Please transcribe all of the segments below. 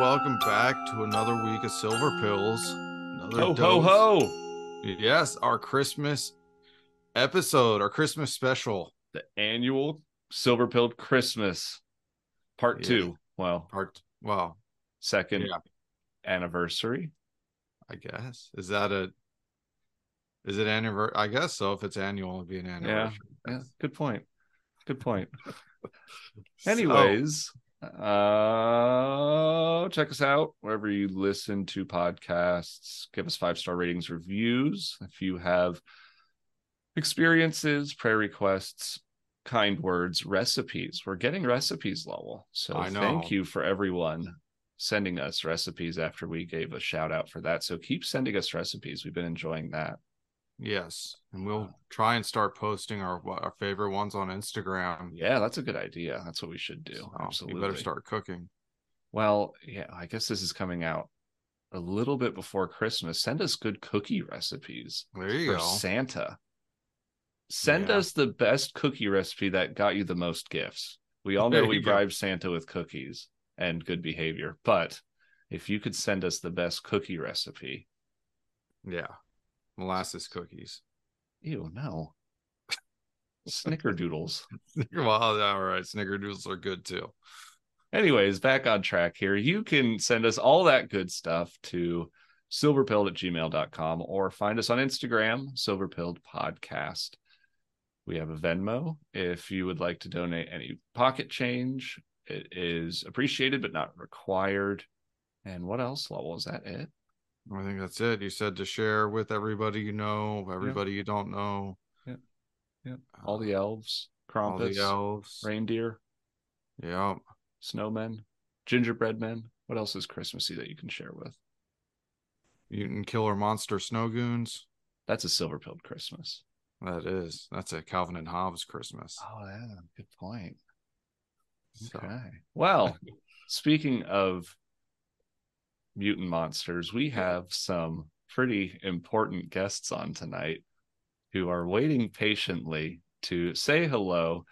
Welcome back to another week of Silver Pills. Another Ho ho dose- ho! Yes, our Christmas episode, our Christmas special. The annual Silver Pilled Christmas Part Yeah. Two. Well, Part wow, second Yeah. anniversary. I guess. Is that a is it anniversary? I guess so. If it's annual, it'd be an anniversary. Yeah, good point. Good point. So, Anyways, uh check us out wherever you listen to podcasts. Give us five star ratings, reviews. If you have experiences, prayer requests, kind words, recipes. We're getting recipes, Lowell. So I know. thank you for everyone sending us recipes after we gave a shout out for that. So keep sending us recipes. We've been enjoying that. Yes, and we'll uh, try and start posting our our favorite ones on Instagram. Yeah, that's a good idea. That's what we should do. So Absolutely. You better start cooking. Well, yeah, I guess this is coming out a little bit before Christmas. Send us good cookie recipes There you for go. Santa. Send Yeah. us the best cookie recipe that got you the most gifts. We all know There we bribe Santa with cookies and good behavior, but if you could send us the best cookie recipe, Yeah, molasses cookies. ew, no. Snickerdoodles. well, all right. Snickerdoodles are good too. Anyways, back on track here. You can send us all that good stuff to silverpilled at gmail.com or find us on Instagram, silverpilled podcast. We have a Venmo. If you would like to donate any pocket change, it is appreciated but not required. And what else, Lowell? Is that it? I think that's it. You said to share with everybody you know, everybody you don't know. Yeah. Yeah. All the uh, elves, all Krampus, the elves. reindeer, Yeah. snowmen, gingerbread men. What else is Christmassy that you can share with? Mutant killer monster snow goons. That's a silver pilled Christmas. That is. That's a Calvin and Hobbes Christmas. Oh, yeah. Good point. So, Okay. Well, speaking of mutant monsters, we have some pretty important guests on tonight who are waiting patiently to say hello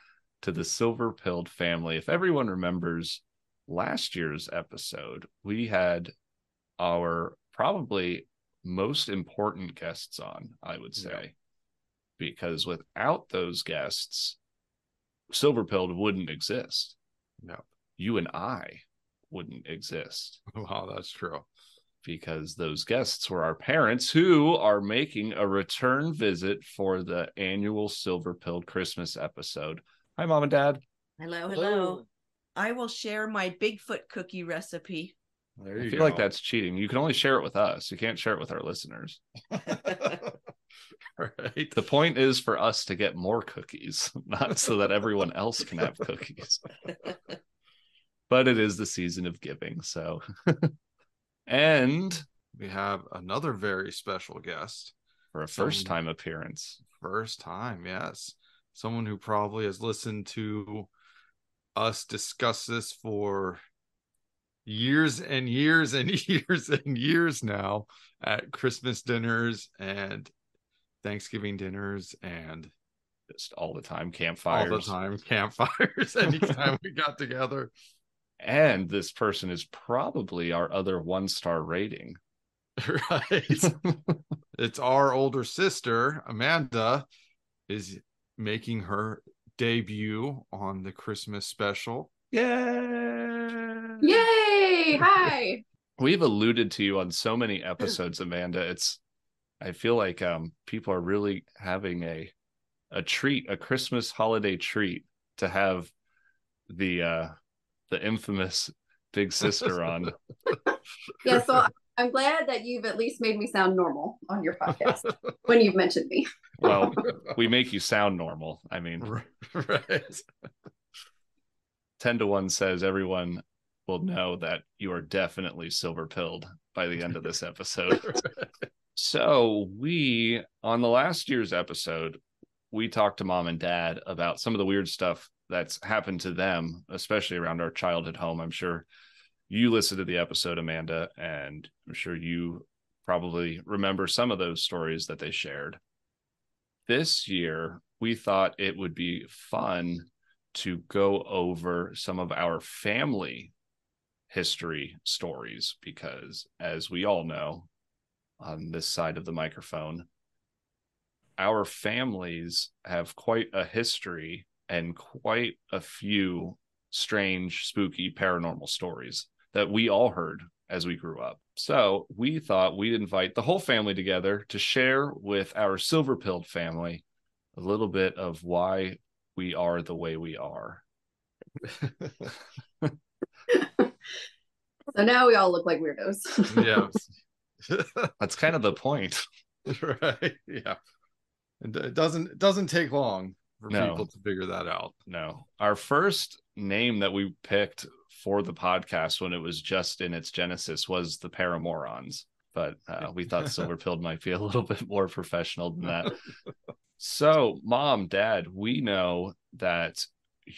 to the silver pilled family. If everyone remembers last year's episode, we had our probably most important guests on, I would say, Yeah. because without those guests, silver pilled wouldn't exist No. you and I wouldn't exist Wow, that's true. because those guests were our parents who are making a return visit for the annual Silver Pilled Christmas episode. Hi, mom and dad. Hello, hello. Hello. I will share my Bigfoot cookie recipe. There I feel go. like that's cheating. You can only share it with us. You can't share it with our listeners. right. The point is for us to get more cookies, not so that everyone else can have cookies. But it is the season of giving. So, and We have another very special guest. for a first time appearance, First time, yes. Someone who probably has listened to us discuss this for years and years and years and years now at Christmas dinners and Thanksgiving dinners and just all the time campfires. all the time campfires anytime we got together. And this person is probably our other one star rating. right. it's our older sister, Amanda, is making her debut on the Christmas special. Yay! Yay! Hi. We've alluded to you on so many episodes, Amanda. It's I feel like um people are really having a a treat, a Christmas holiday treat to have the uh the infamous big sister on. Yeah, so I'm glad that you've at least made me sound normal on your podcast when you've mentioned me. Well, we make you sound normal. I mean, right. 10 to 1 says everyone will know that you are definitely silver pilled by the end of this episode. so, we on the last year's episode, we talked to mom and dad about some of the weird stuff that's happened to them, especially around our childhood home. I'm sure you listened to the episode, Amanda, and I'm sure you probably remember some of those stories that they shared. This year, we thought it would be fun to go over some of our family history stories because, as we all know, on this side of the microphone, our families have quite a history and quite a few strange, spooky, paranormal stories that we all heard as we grew up. So we thought we'd invite the whole family together to share with our silver pilled family a little bit of why we are the way we are. So now we all look like weirdos. yeah. That's kind of the point. right. Yeah. And it doesn't it doesn't take long for No. people to figure that out. No. Our first name that we picked for the podcast when it was just in its genesis was the Paramorons. But uh, we thought Silver Pilled might be a little bit more professional than that. So, mom, dad, we know that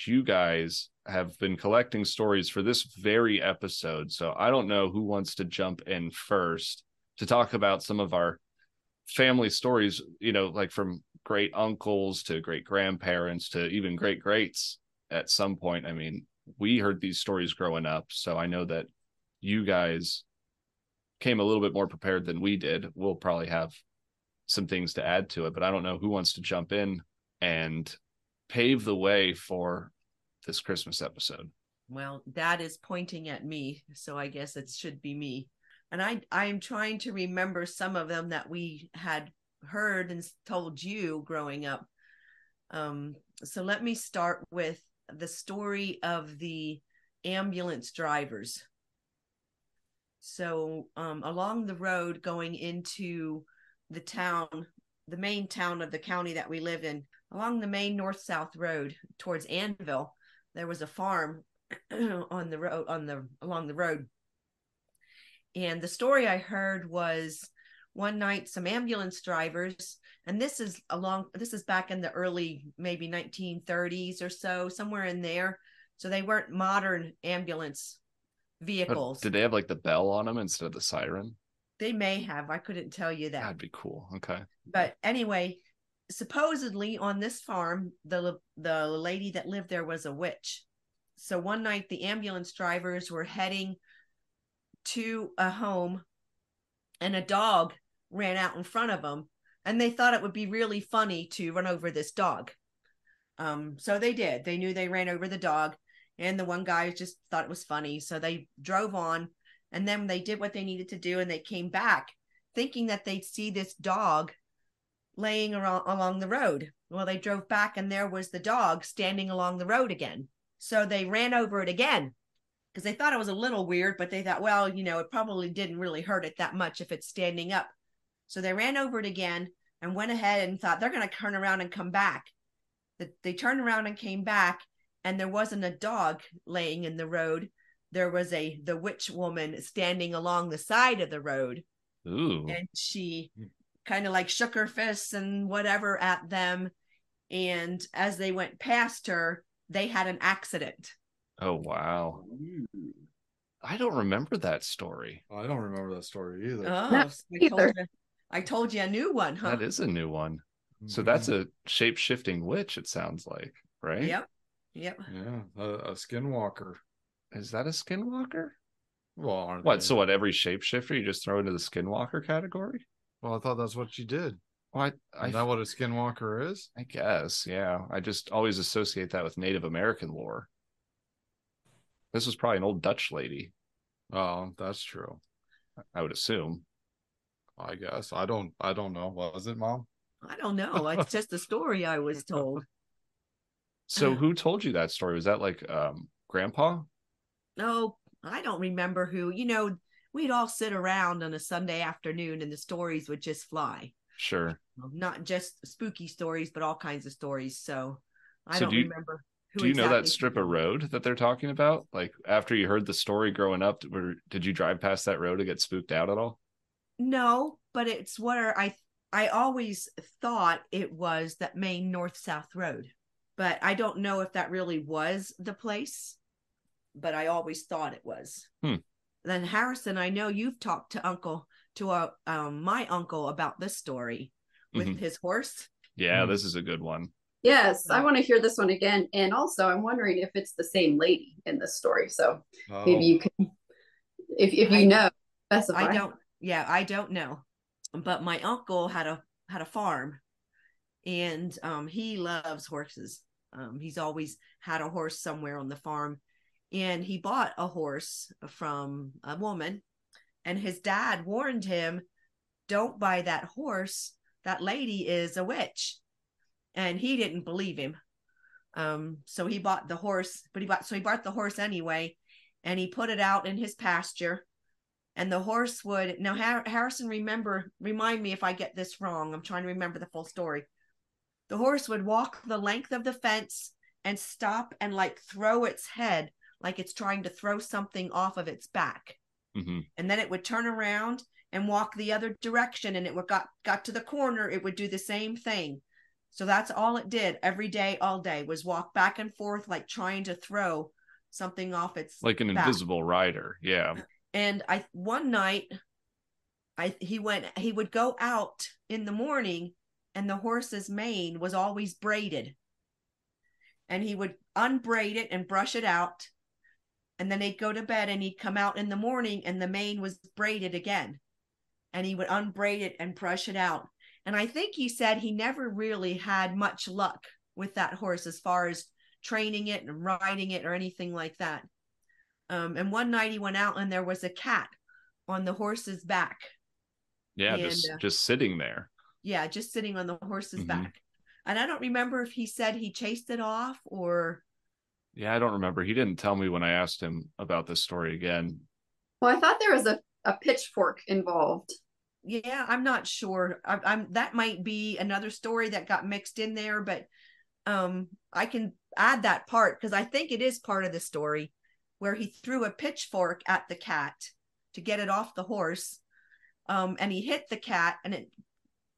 you guys have been collecting stories for this very episode. So, I don't know who wants to jump in first to talk about some of our family stories, you know, like from great uncles to great grandparents to even great greats at some point. I mean, we heard these stories growing up. So, I know that you guys came a little bit more prepared than we did. We'll probably have some things to add to it, but I don't know who wants to jump in and pave the way for this Christmas episode. Well, Dad is pointing at me, so I guess it should be me. And I I am trying to remember some of them that we had heard and told you growing up. Um, so let me start with the story of the ambulance drivers. So um, along the road going into the town, the main town of the county that we live in, along the main north south road towards Anvil, there was a farm on the road on the along the road. And the story I heard was one night some ambulance drivers and this is along this is back in the early maybe 1930s or so somewhere in there so they weren't modern ambulance But vehicles did they have like the bell on them instead of the siren? they may have i couldn't tell you that That'd be cool. Okay. but anyway supposedly on this farm the the lady that lived there was a witch so one night the ambulance drivers were heading to a home and a dog ran out in front of them and they thought it would be really funny to run over this dog um so they did they knew they ran over the dog and the one guy just thought it was funny so they drove on and then they did what they needed to do and they came back thinking that they'd see this dog laying around, along the road. Well, they drove back and there was the dog standing along the road again. So they ran over it again because they thought it was a little weird, but they thought, well, you know, it probably didn't really hurt it that much if it's standing up. So they ran over it again and went ahead and thought they're going to turn around and come back. That they turned around and came back, and there wasn't a dog laying in the road. There was a the witch woman standing along the side of the road Ooh. and she hmm. kind of like shook her fists and whatever at them and as they went past her they had an accident Oh wow. I don't remember that story. I don't remember that story either. oh Not so I, told either. You, I told you a new one huh That is a new one. So Mhm. that's a shape shifting witch, it sounds like, right? yep yep yeah, a, a skinwalker. Is that a skinwalker? Well, aren't What? they? So what? Every shapeshifter you just throw into the skinwalker category? Well, I thought that's what you did. Well, I, I, Is that what a skinwalker is? I guess, yeah. I just always associate that with Native American lore. This was probably an old Dutch lady, Oh, that's true. I would assume. I guess I don't. I don't know. Was it, mom? i don't know it's just a story i was told So who told you that story? Was that like um grandpa? no i don't remember who you know we'd all sit around on a sunday afternoon and the stories would just fly Sure. not just spooky stories but all kinds of stories so i So don't do you- remember who Do you know that strip of road that they're talking about? Like after you heard the story growing up, were, did you drive past that road to get spooked out at all? No, but it's where I I always thought it was that main north south road. But I don't know if that really was the place. But I always thought it was. Hmm. Then Harrison, I know you've talked to Uncle to uh, um, my uncle about this story with Mhm. his horse. Yeah, Hmm. this is a good one. Yes, I want to hear this one again. And also, I'm wondering if it's the same lady in this story. So maybe Oh, you can If if you I- know, specify. I don't. Yeah, I don't know. But my uncle had a had a farm, and um, he loves horses. Um, he's always had a horse somewhere on the farm, and he bought a horse from a woman, and his dad warned him, "Don't buy that horse. That lady is a witch," and he didn't believe him. Um, so he bought the horse, but he bought so he bought the horse anyway, and he put it out in his pasture and the horse would now Har- harrison remember remind me if i get this wrong i'm trying to remember the full story the horse would walk the length of the fence and stop and like throw its head like it's trying to throw something off of its back hmm and then it would turn around and walk the other direction and it would got got to the corner it would do the same thing so that's all it did every day all day was walk back and forth like trying to throw something off its Like an back. invisible rider. Yeah. And i one night i he went he would go out in the morning and the horse's mane was always braided. And he would unbraid it and brush it out. And then he'd go to bed and he'd come out in the morning and the mane was braided again. And he would unbraid it and brush it out. And i think he said he never really had much luck with that horse as far as training it and riding it or anything like that um, and one night he went out and there was a cat on the horse's back. Yeah. And, just uh, just sitting there. Yeah, just sitting on the horse's Mhm. back. And I don't remember if he said he chased it off or Yeah, I don't remember. He didn't tell me when I asked him about this story again. Well, I thought there was a, a pitchfork involved. yeah, I'm not sure. I, I'm that might be another story that got mixed in there, but um, I can add that part because I think it is part of the story where he threw a pitchfork at the cat to get it off the horse, um, and he hit the cat and it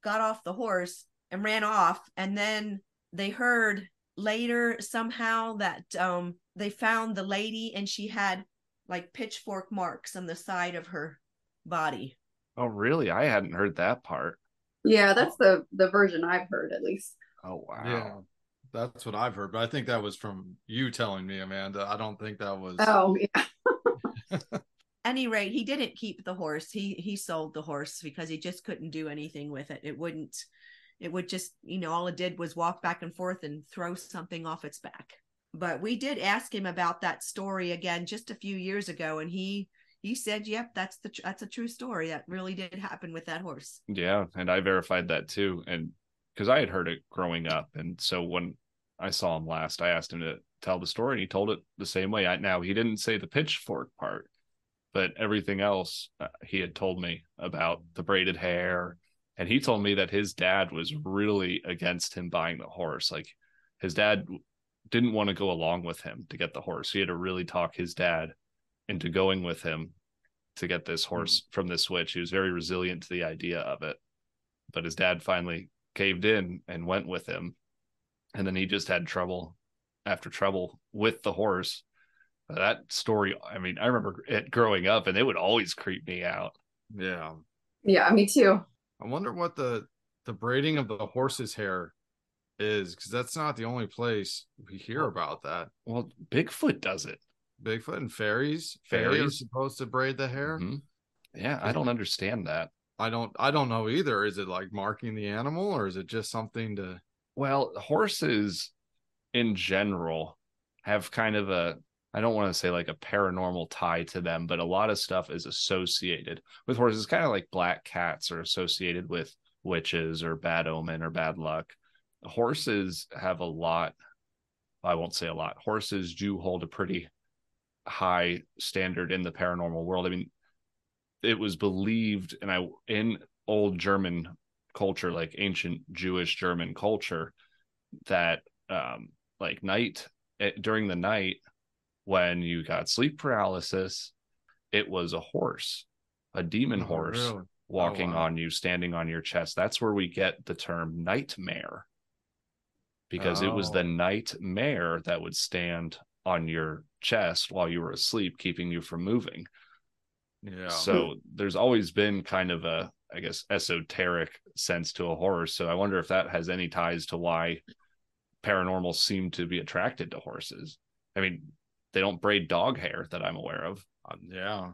got off the horse and ran off, and then they heard later somehow that um they found the lady and she had like pitchfork marks on the side of her body. Oh, really? I hadn't heard that part. Yeah, that's the the version I've heard at least. Oh, wow. Yeah, that's what I've heard. But I think that was from you telling me, Amanda. I don't think that was. Oh, yeah. any rate, he didn't keep the horse. He he sold the horse because he just couldn't do anything with it. It wouldn't. It would just, you know, all it did was walk back and forth and throw something off its back. But we did ask him about that story again just a few years ago, and he he said, "Yep, that's the tr- that's a true story. That really did happen with that horse." Yeah, and I verified that too. And because I had heard it growing up, and so when I saw him last, I asked him to tell the story, and he told it the same way. I, now he didn't say the pitchfork part, but everything else uh, he had told me about the braided hair, and he told me that his dad was really against him buying the horse. Like his dad didn't want to go along with him to get the horse. He had to really talk his dad into going with him to get this horse from this witch. He was very resilient to the idea of it. But his dad finally caved in and went with him. And then he just had trouble after trouble with the horse. That story, I mean, I remember it growing up and it would always creep me out. Yeah. Yeah, me too. I wonder what the the braiding of the horse's hair is, because that's not the only place we hear about that. Well, Bigfoot does it. Bigfoot and fairies. Fairies are supposed to braid the hair. Mhm. Yeah, I don't understand that. I don't. I don't know either. Is it like marking the animal, or is it just something to? Well, horses in general have kind of a I don't want to say like a paranormal tie to them, but a lot of stuff is associated with horses, kind of like black cats are associated with witches or bad omen or bad luck. Horses have a lot, I won't say a lot. Horses do hold a pretty high standard in the paranormal world. I mean, it was believed and I in old German culture, like ancient Jewish German culture, that um like night eh, during the night when you got sleep paralysis it was a horse a demon Oh, horse really? walking wow. on you standing on your chest that's where we get the term nightmare because it was the Oh. nightmare that would stand on your chest while you were asleep keeping you from moving Yeah. so there's always been kind of a, I guess, esoteric sense to a horse. So I wonder if that has any ties to why paranormal seem to be attracted to horses. I mean, they don't braid dog hair that I'm aware of. Uh, yeah.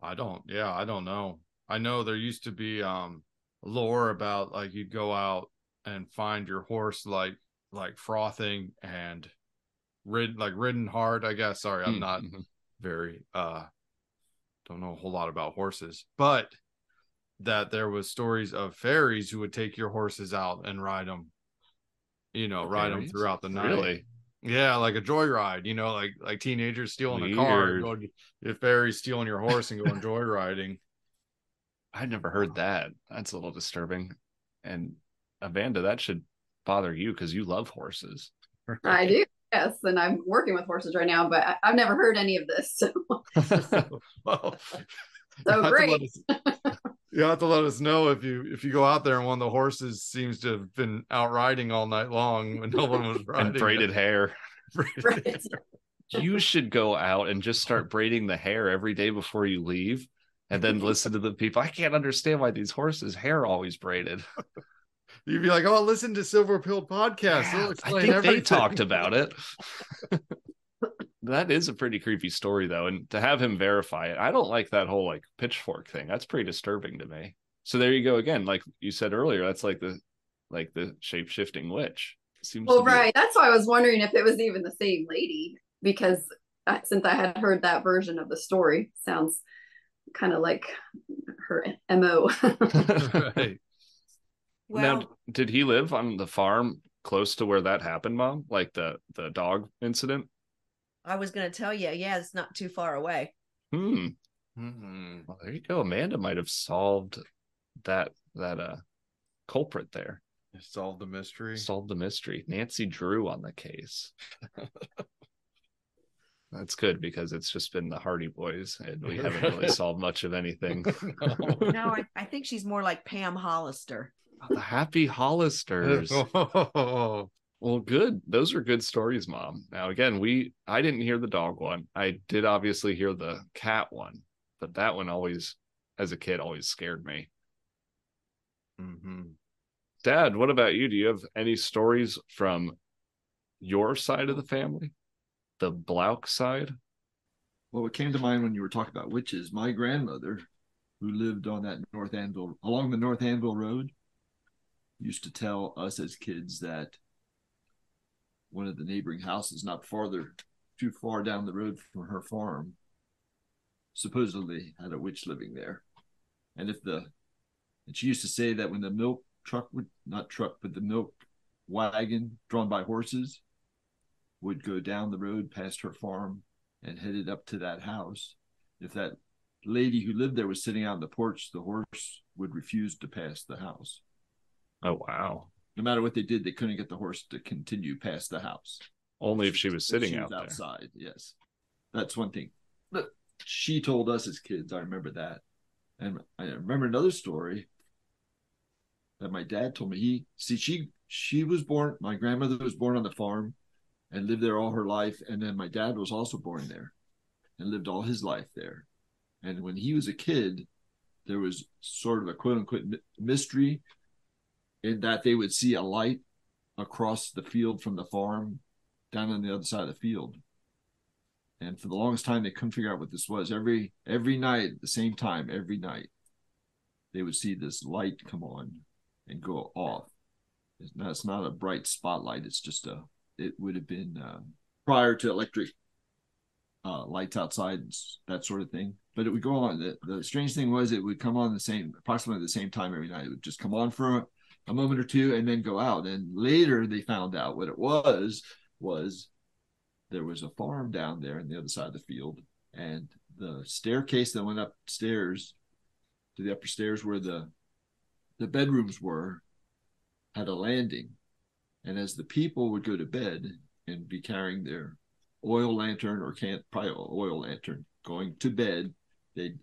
I don't. Yeah, I don't know. I know there used to be um lore about like you'd go out and find your horse like like frothing and rid like ridden hard. I guess. Sorry, I'm not Mhm. very uh don't know a whole lot about horses, but that there was stories of fairies who would take your horses out and ride them. You know, ride them throughout the night. Really? Yeah, like a joyride, you know, like like teenagers stealing a car, Weird. going if fairies stealing your horse and going joyriding. I'd never heard that. That's a little disturbing. And Amanda, that should bother you because you love horses. I do. Yes, and I'm working with horses right now, but I, I've never heard any of this. So, well, so you have to great. let us- you have to let us know if you if you go out there and one of the horses seems to have been out riding all night long when no one was riding. and braided hair. Braided Right. You should go out and just start braiding the hair every day before you leave. And then listen to the people. I can't understand why these horses' hair always braided. You'd be like, "Oh, listen to Silver Pill podcast. They'll Yeah, I think everything." they talked about it. that is a pretty creepy story, though, and to have him verify it, I don't like that whole like pitchfork thing. That's pretty disturbing to me. So there you go again. Like you said earlier, that's like the like the shape shifting witch. Seems Well, to be- right. That's why I was wondering if it was even the same lady because uh, since I had heard that version of the story, sounds kind of like her mo. right. Well, now, did he live on the farm close to where that happened, Mom? Like the the dog incident? I was going to tell you, yeah, it's not too far away. Hmm. Mhm. Well, there you go. Amanda might have solved that that uh culprit there. Solved the mystery. Solved the mystery. Nancy Drew on the case. That's good because it's just been the Hardy Boys, and we haven't really solved much of anything. No, I, I think she's more like Pam Hollister. The Happy Hollisters. Oh, Well, good. Those are good stories, Mom. Now, again, we I didn't hear the dog one. I did obviously hear the cat one, but that one always, as a kid, always scared me. Mhm. Dad, what about you? Do you have any stories from your side of the family? The Blouck side? Well, what came to mind when you were talking about witches, my grandmother, who lived on that North Anvil, along the North Anvil Road, used to tell us as kids that one of the neighboring houses, not farther, too far down the road from her farm, supposedly had a witch living there. And if the, and she used to say that when the milk truck would, not truck, but the milk wagon drawn by horses would go down the road past her farm and headed up to that house. If that lady who lived there was sitting on the porch, the horse would refuse to pass the house. Oh wow. No matter what they did, they couldn't get the horse to continue past the house. Only if she was sitting She out there. outside. Yes, that's one thing. But she told us as kids. I remember that, and I remember another story that my dad told me. He see she she was born. My grandmother was born on the farm, and lived there all her life. And then my dad was also born there, and lived all his life there. And when he was a kid, there was sort of a quote unquote mystery in that they would see a light across the field from the farm down on the other side of the field. And for the longest time, they couldn't figure out what this was. Every every night, at the same time, every night, they would see this light come on and go off. It's not, it's not a bright spotlight. It's just a. It would have been uh, prior to electric uh, lights outside, that sort of thing. But it would go on. The, the strange thing was, it would come on the same, approximately the same time every night. It would just come on for a, moment or two and then go out. And later, they found out what it was. Was there was a farm down there on the other side of the field, and the staircase that went upstairs to the upper stairs where the the bedrooms were had a landing. And as the people would go to bed and be carrying their oil lantern or can't probably oil lantern going to bed, they'd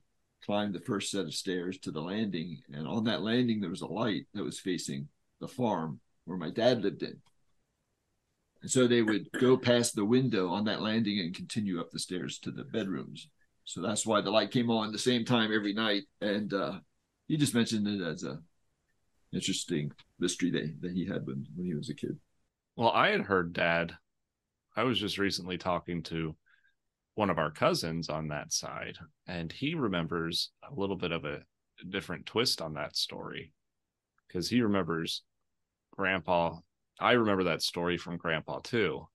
climb the first set of stairs to the landing. And on that landing there was a light that was facing the farm where my dad lived in. And so they would go past the window on that landing and continue up the stairs to the bedrooms. So that's why the light came on the same time every night. And uh, he just mentioned it as a interesting mystery that, that he had when, when he was a kid. Well, I had heard dad. I was just recently talking to one of our cousins on that side, and he remembers a little bit of a different twist on that story because he remembers grandpa. I remember that story from grandpa too.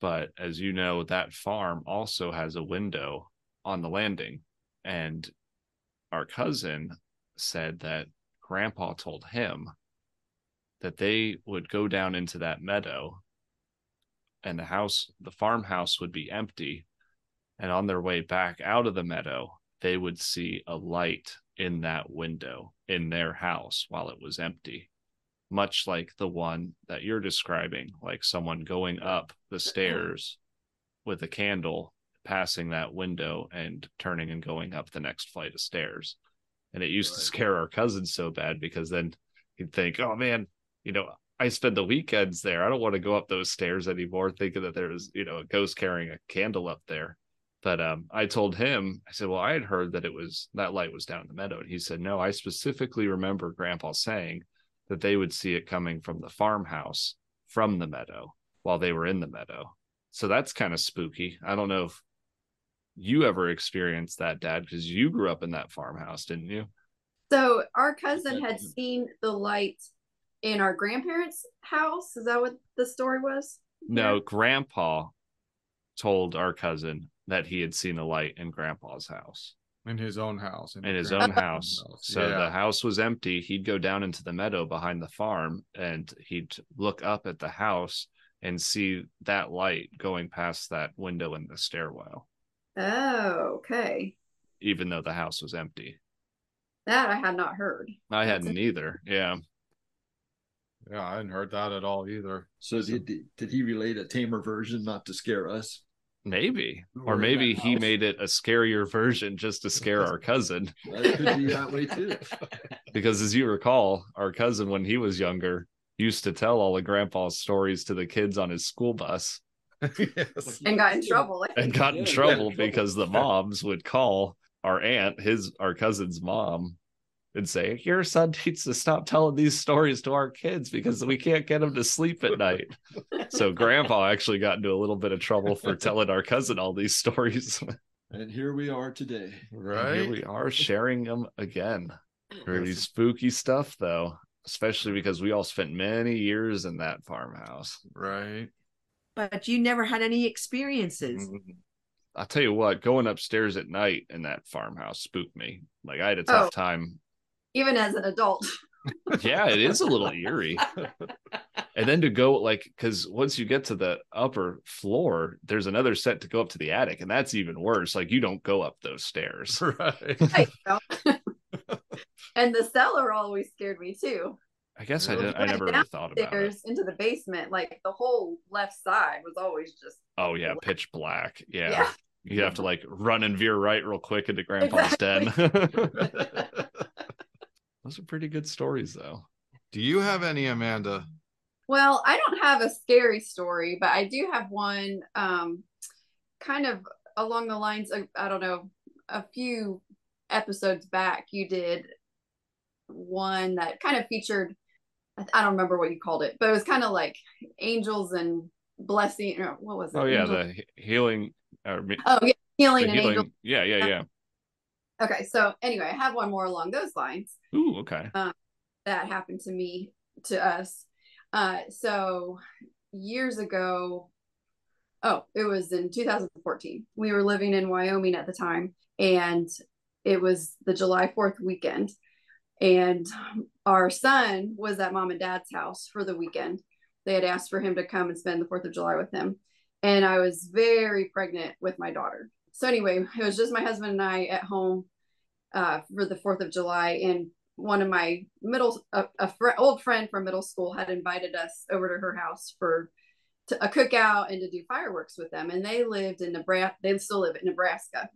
But as you know, that farm also has a window on the landing. And our cousin said that grandpa told him that they would go down into that meadow and the house, the farmhouse would be empty. And on their way back out of the meadow, they would see a light in that window in their house while it was empty, much like the one that you're describing, like someone going up the stairs with a candle, passing that window and turning and going up the next flight of stairs. And it used right. to scare our cousins so bad because then he'd think, oh man, you know, I spend the weekends there. I don't want to go up those stairs anymore, thinking that there's, you know, a ghost carrying a candle up there. But um, I told him, I said, well, I had heard that it was that light was down in the meadow. And he said, no, I specifically remember Grandpa saying that they would see it coming from the farmhouse from the meadow while they were in the meadow. So that's kind of spooky. I don't know if you ever experienced that, Dad, because you grew up in that farmhouse, didn't you? So our cousin had seen the light in our grandparents' house. Is that what the story was? No, yeah. grandpa told our cousin that he had seen a light in grandpa's house. In his own house. In, in his own house. house. So yeah. the house was empty. He'd go down into the meadow behind the farm and he'd look up at the house and see that light going past that window in the stairwell. Oh, okay. Even though the house was empty. That I had not heard. I hadn't either. Yeah. Yeah, I hadn't heard that at all either. So, so did did he relate a tamer version not to scare us? Maybe, or maybe he made it a scarier version just to scare our cousin. that could be that way too. because as you recall, our cousin when he was younger used to tell all the grandpa's stories to the kids on his school bus. yes. And got in trouble. And got in trouble because the moms would call our aunt, his our cousin's mom, and say, Your son needs to stop telling these stories to our kids because we can't get them to sleep at night. so grandpa actually got into a little bit of trouble for telling our cousin all these stories. and here we are today. Right. And here we are sharing them again. Pretty spooky stuff though, especially because we all spent many years in that farmhouse. Right. But you never had any experiences. Mm-hmm. I'll tell you what, going upstairs at night in that farmhouse spooked me. Like I had a tough oh. time even as an adult. yeah, it is a little eerie. and then to go like because once you get to the upper floor, there's another set to go up to the attic, and that's even worse. Like you don't go up those stairs. Right. and the cellar always scared me too. I guess I did. I never really thought about it. Into the basement, like the whole left side was always just. Oh yeah, black. pitch black. Yeah. yeah. You have to like run and veer right real quick into Grandpa's exactly. den. Those are pretty good stories, though. Do you have any, Amanda? Well, I don't have a scary story, but I do have one um, kind of along the lines of, I don't know, a few episodes back, you did one that kind of featured, I don't remember what you called it, but it was kind of like angels and blessing. Or what was it? Oh, yeah, angels? the healing. Or, oh, yeah, healing and healing. angels. Yeah, yeah, yeah. Okay, so anyway, I have one more along those lines. Ooh, okay. Um, that happened to me, to us. Uh, so years ago, oh, it was in 2014. We were living in Wyoming at the time, and it was the July 4th weekend. And our son was at mom and dad's house for the weekend. They had asked for him to come and spend the 4th of July with them. And I was very pregnant with my daughter so anyway, it was just my husband and I at home uh, for the Fourth of July, and one of my middle a, a fr- old friend from middle school had invited us over to her house for to, a cookout and to do fireworks with them. And they lived in Nebraska. They still live in Nebraska,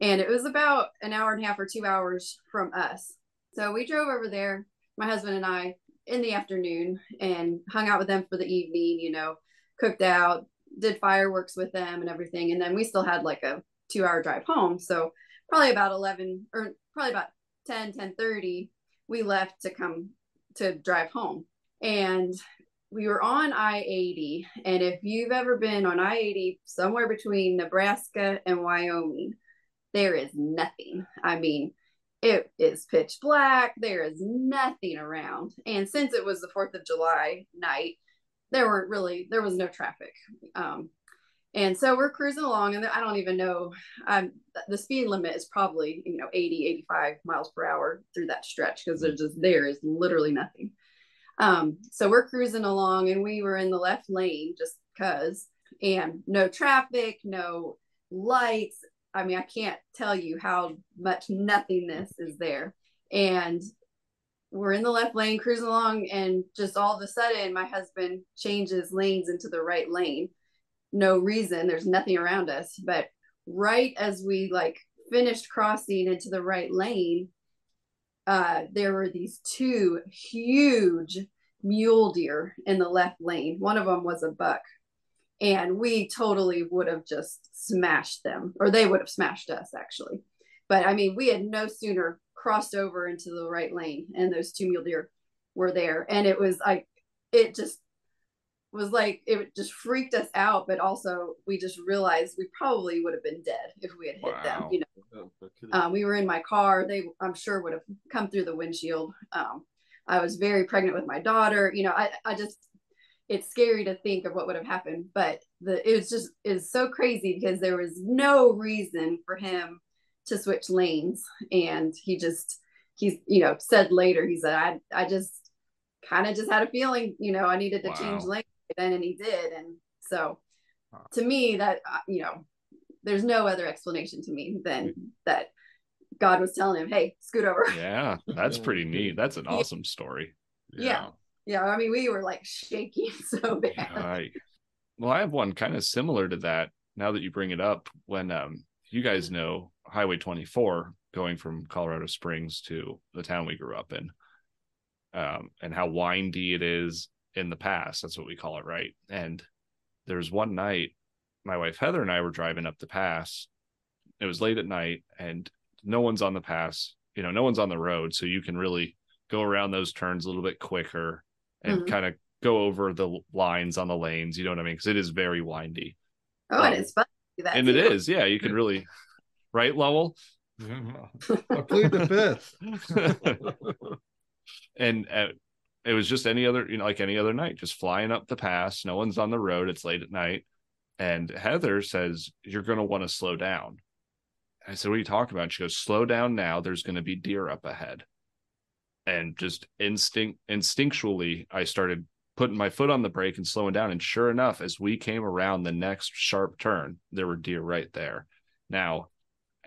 and it was about an hour and a half or two hours from us. So we drove over there, my husband and I, in the afternoon, and hung out with them for the evening. You know, cooked out, did fireworks with them and everything. And then we still had like a two hour drive home. So probably about 11 or probably about 10, 10 30, we left to come to drive home. And we were on I 80. And if you've ever been on I 80 somewhere between Nebraska and Wyoming, there is nothing. I mean, it is pitch black. There is nothing around. And since it was the 4th of July night, there weren't really, there was no traffic. Um, and so we're cruising along, and I don't even know. Um, the speed limit is probably you know 80, 85 miles per hour through that stretch because there's just there is literally nothing. Um, so we're cruising along, and we were in the left lane just because, and no traffic, no lights. I mean, I can't tell you how much nothingness is there. And we're in the left lane cruising along, and just all of a sudden, my husband changes lanes into the right lane no reason. There's nothing around us. But right as we like finished crossing into the right lane, uh, there were these two huge mule deer in the left lane. One of them was a buck. And we totally would have just smashed them, or they would have smashed us actually. But I mean, we had no sooner crossed over into the right lane, and those two mule deer were there. And it was like, it just was like it just freaked us out but also we just realized we probably would have been dead if we had hit wow. them you know? Um, we were in my car. They i'm sure would have come through the windshield. Um, i was very pregnant with my daughter. You know i, I just it's scary to think of what would have happened but the it was just is so crazy because there was no reason for him to switch lanes. And he just he's you know said later he said i i just kind of just had a feeling you know i needed to wow. change lanes then and he did. And so to me that uh, you know there's no other explanation to me than that god was telling him hey scoot over. Yeah that's pretty neat. That's an awesome story. Yeah. Yeah, yeah i mean we were like shaking so bad. Right. Well i have one kind of similar to that now that you bring it up when um you guys know highway 24 going from colorado springs to the town we grew up in um, and how windy it is in the past. That's what we call it, right? And there's one night, my wife Heather and I were driving up the pass. It was late at night, and no one's on the pass. You know, no one's on the road, so you can really go around those turns a little bit quicker and mm-hmm. kind of go over the lines on the lanes. You know what I mean? Because it is very windy. Oh, um, and it's fun. and too. it is, yeah. You can really, right, Lowell? I plead the fifth. and uh, it was just any other, you know, like any other night, just flying up the pass. No one's on the road. It's late at night. And Heather says, You're going to want to slow down. I said, What are you talking about? She goes, Slow down now. There's going to be deer up ahead. And just instinct, instinctually, I started putting my foot on the brake and slowing down. And sure enough, as we came around the next sharp turn, there were deer right there. Now,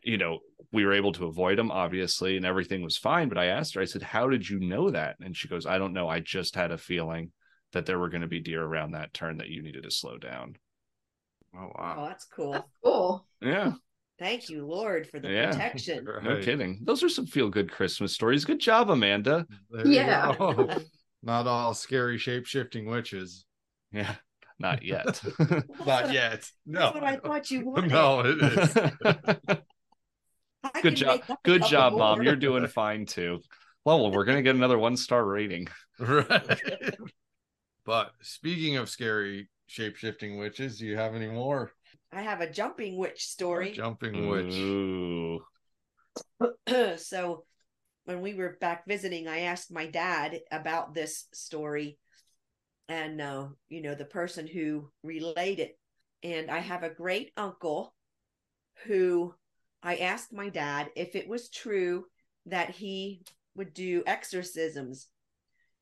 you know, we were able to avoid them, obviously, and everything was fine. But I asked her, I said, How did you know that? And she goes, I don't know. I just had a feeling that there were going to be deer around that turn that you needed to slow down. Oh, wow. Oh, that's cool. That's cool. Yeah. Thank you, Lord, for the yeah. protection. Right. No kidding. Those are some feel good Christmas stories. Good job, Amanda. There yeah. Not all scary shape shifting witches. Yeah. Not yet. Not yet. No. That's what I thought you wanted. No, it is good job. good job mom. you're doing fine too. Well we're gonna get another one star rating. Right. But speaking of scary shape-shifting witches do you have any more? I have a jumping witch story. A jumping witch. Ooh. so when we were back visiting i asked my dad about this story. And uh, you know the person who relayed it. And i have a great uncle who I asked my dad if it was true that he would do exorcisms.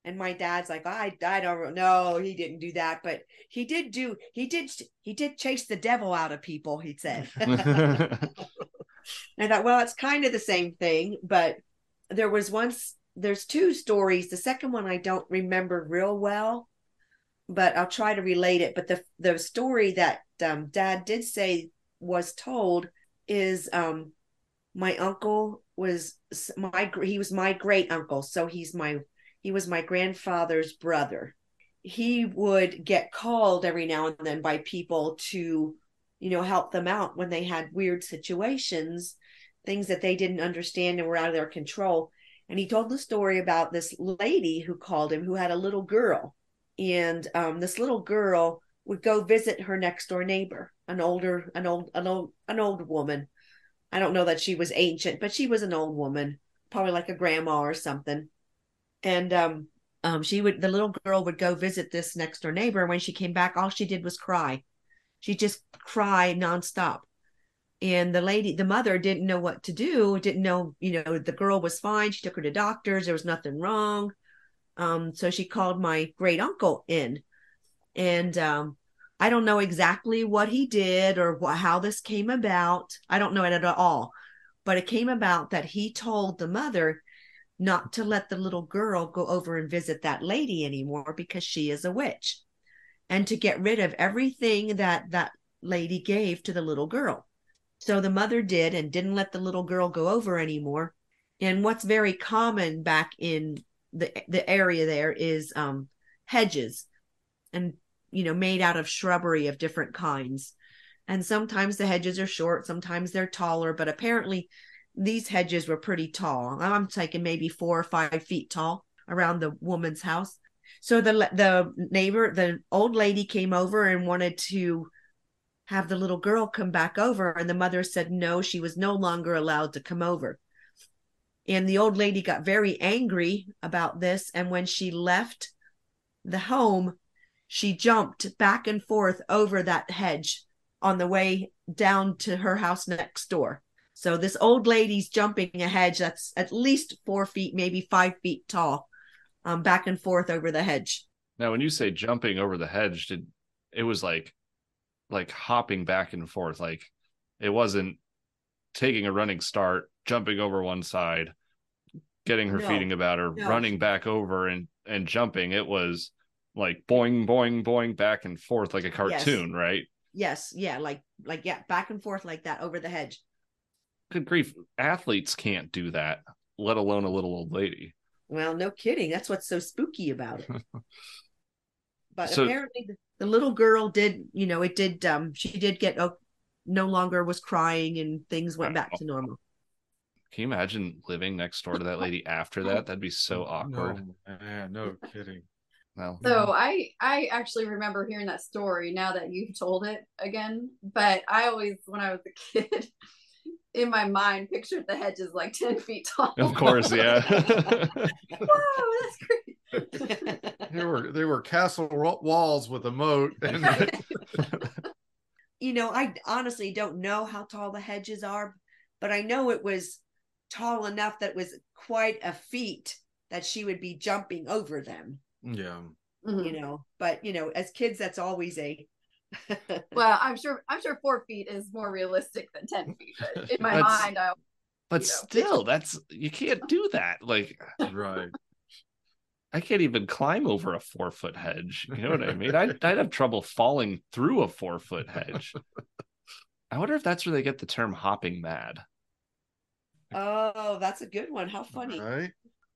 And my dad's like, I, I don't know. He didn't do that, but he did do, he did, he did chase the devil out of people, he said. I thought, well, it's kind of the same thing, but there was once, there's two stories. The second one I don't remember real well, but I'll try to relate it. But the, the story that um, dad did say was told is um my uncle was my he was my great uncle so he's my he was my grandfather's brother. He would get called every now and then by people to you know help them out when they had weird situations things that they didn't understand and were out of their control. And he told the story about this lady who called him who had a little girl. And um, this little girl would go visit her next door neighbor, an older, an old, an old, an old woman. I don't know that she was ancient, but she was an old woman, probably like a grandma or something. And um, um, she would, the little girl would go visit this next door neighbor. And when she came back, all she did was cry. She just cried nonstop. And the lady, the mother didn't know what to do, didn't know, you know, the girl was fine. She took her to doctors. There was nothing wrong. Um, so she called my great uncle in, and um, I don't know exactly what he did or how this came about. I don't know it at all, but it came about that he told the mother not to let the little girl go over and visit that lady anymore because she is a witch, and to get rid of everything that that lady gave to the little girl. So the mother did and didn't let the little girl go over anymore. And what's very common back in the the area there is um hedges and you know made out of shrubbery of different kinds. And sometimes the hedges are short sometimes they're taller but apparently these hedges were pretty tall. I'm taking maybe four or five feet tall around the woman's house. So the the neighbor the old lady came over and wanted to have the little girl come back over and the mother said no she was no longer allowed to come over. And the old lady got very angry about this. And when she left the home, she jumped back and forth over that hedge on the way down to her house next door. So this old lady's jumping a hedge that's at least four feet, maybe five feet tall, um, back and forth over the hedge. Now, when you say jumping over the hedge, did it was like like hopping back and forth, like it wasn't taking a running start, jumping over one side, getting her No, feeding about her, no. running back over and and jumping. It was like boing, boing, boing back and forth like a cartoon, right? Yes, yeah, like like yeah, back and forth like that over the hedge. Good grief. Athletes can't do that, let alone a little old lady. Well, no kidding. That's what's so spooky about it. But So- apparently, the, the little girl did, you know, it did. Um, she did get oh, no longer was crying, and things went back to normal. Can you imagine living next door to that lady after that? That'd be so awkward. No, man, no kidding. Well, So I I actually remember hearing that story now that you've told it again. But I always, when I was a kid, in my mind, pictured the hedges like ten feet tall. of course, yeah. Wow, that's great. They were they were castle walls with a moat, and you know, I honestly don't know how tall the hedges are, but I know it was tall enough that it was quite a feat that she would be jumping over them. Yeah, Mhm. You know, but you know, as kids, that's always a Well, I'm sure I'm sure four feet is more realistic than ten feet. But in my That's- mind, I but You know. still, that's you can't do that. Like right. I can't even climb over a four foot hedge. You know what I mean? I'd, I'd have trouble falling through a four foot hedge. I wonder if that's where they get the term hopping mad. oh, that's a good one. How funny. Right.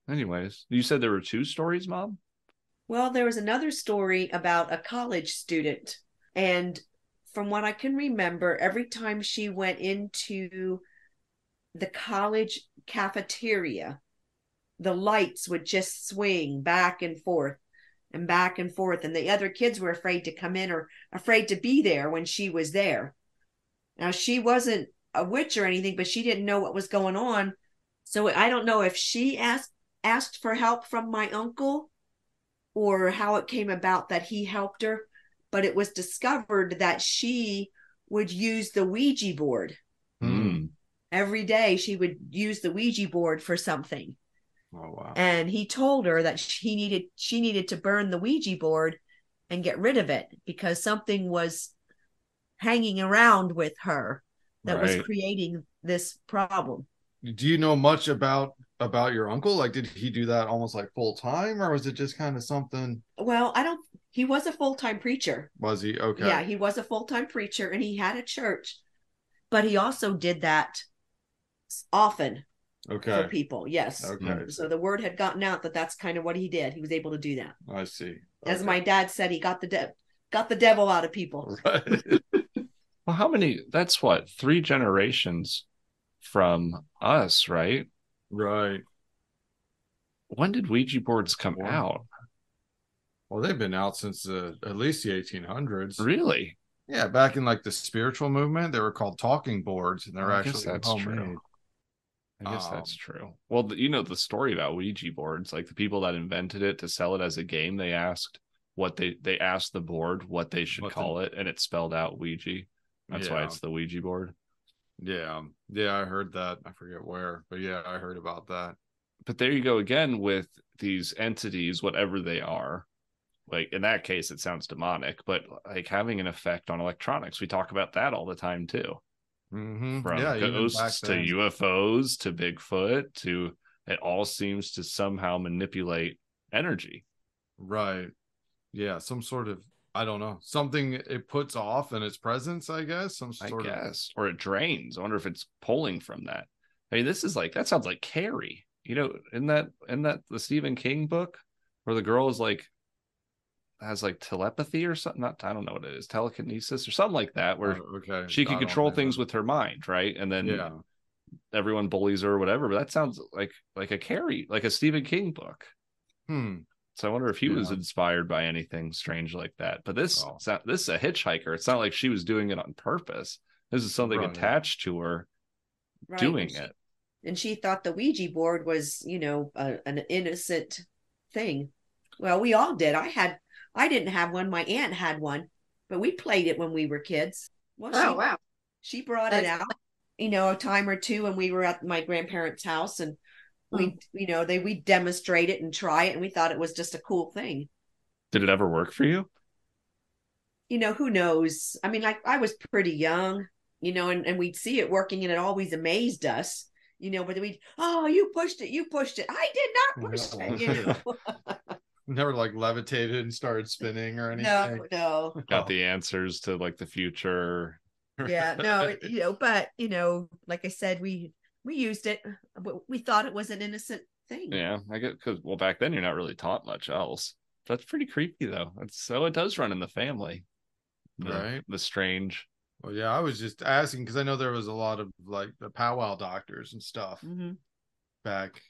Anyways, you said there were two stories, Mom? Well, there was another story about a college student. And from what I can remember, every time she went into the college cafeteria, the lights would just swing back and forth and back and forth. And the other kids were afraid to come in or afraid to be there when she was there. Now, she wasn't a witch or anything, but she didn't know what was going on. So I don't know if she asked asked for help from my uncle or how it came about that he helped her, but it was discovered that she would use the Ouija board Hmm. every day. She would use the Ouija board for something, Oh wow. and he told her that she needed she needed to burn the Ouija board and get rid of it because something was hanging around with her that was creating this problem. Do you know much about about your uncle? Like, did he do that almost like full time, or was it just kind of something? Well, I don't. He was a full time preacher. Was he okay? Yeah, he was a full time preacher and he had a church, but he also did that s- often for people. Yes. Okay. Mm, so the word had gotten out that that's kind of what he did. He was able to do that. I see. As my dad said, he got the de- got the devil out of people. right. Well, how many? That's what, three generations from us, right? Right. When did Ouija boards come Four. out? Well, they've been out since the at least the 1800s. Really? Yeah, back in like the spiritual movement, they were called talking boards, and they're I actually that's homemade. true. I guess that's Um, true. Well, the, you know the story about Ouija boards. Like the people that invented it to sell it as a game, they asked what they they asked the board what they should What the- call it, and it spelled out Ouija. That's why it's the Ouija board. Yeah, yeah, I heard that. I forget where, but yeah, I heard about that. But there you go again with these entities, whatever they are. Like in that case, it sounds demonic, but like having an effect on electronics. We talk about that all the time too. Mm-hmm. from yeah, ghosts to. UFOs to Bigfoot to it all seems to somehow manipulate energy. Right. Yeah, some sort of I don't know something it puts off in its presence. I guess some I sort of guess, or it drains. I wonder if it's pulling from that. I mean, this is like that sounds like Carrie. You know, in that in that the Stephen King book where the girl is like has like telepathy or something. Not I don't know what it is, telekinesis or something like that, where Oh, okay. she can control things with her mind, right? And then yeah. everyone bullies her or whatever. But that sounds like like a Carrie, like a Stephen King book. Hmm. So I wonder if he was inspired by anything strange like that. But this Oh. not- this is a hitchhiker. It's not like she was doing it on purpose. This is something Right. attached to her Right. doing and she, it. and she thought the Ouija board was, you know, a, an innocent thing. Well, we all did. I had, I didn't have one. My aunt had one, but we played it when we were kids. Well, Oh she, wow. she brought it out, you know, a time or two when we were at my grandparents' house, and we, oh. you know, they we demonstrate it and try it, and we thought it was just a cool thing. Did it ever work for you? You know, who knows? I mean, like I was pretty young, you know, and, and we'd see it working, and it always amazed us. You know, but we'd, oh, you pushed it, you pushed it. I did not push No. it. You know? Never like levitated and started spinning or anything. no, no. Got Oh. the answers to like the future. yeah no you know but you know like i said we we used it but we thought it was an innocent thing Yeah, I get because well back then you're not really taught much else. That's pretty creepy though. It's so it does run in the family. The, Right. The strange. Well, yeah, I was just asking because I know there was a lot of like the powwow doctors and stuff hmm back.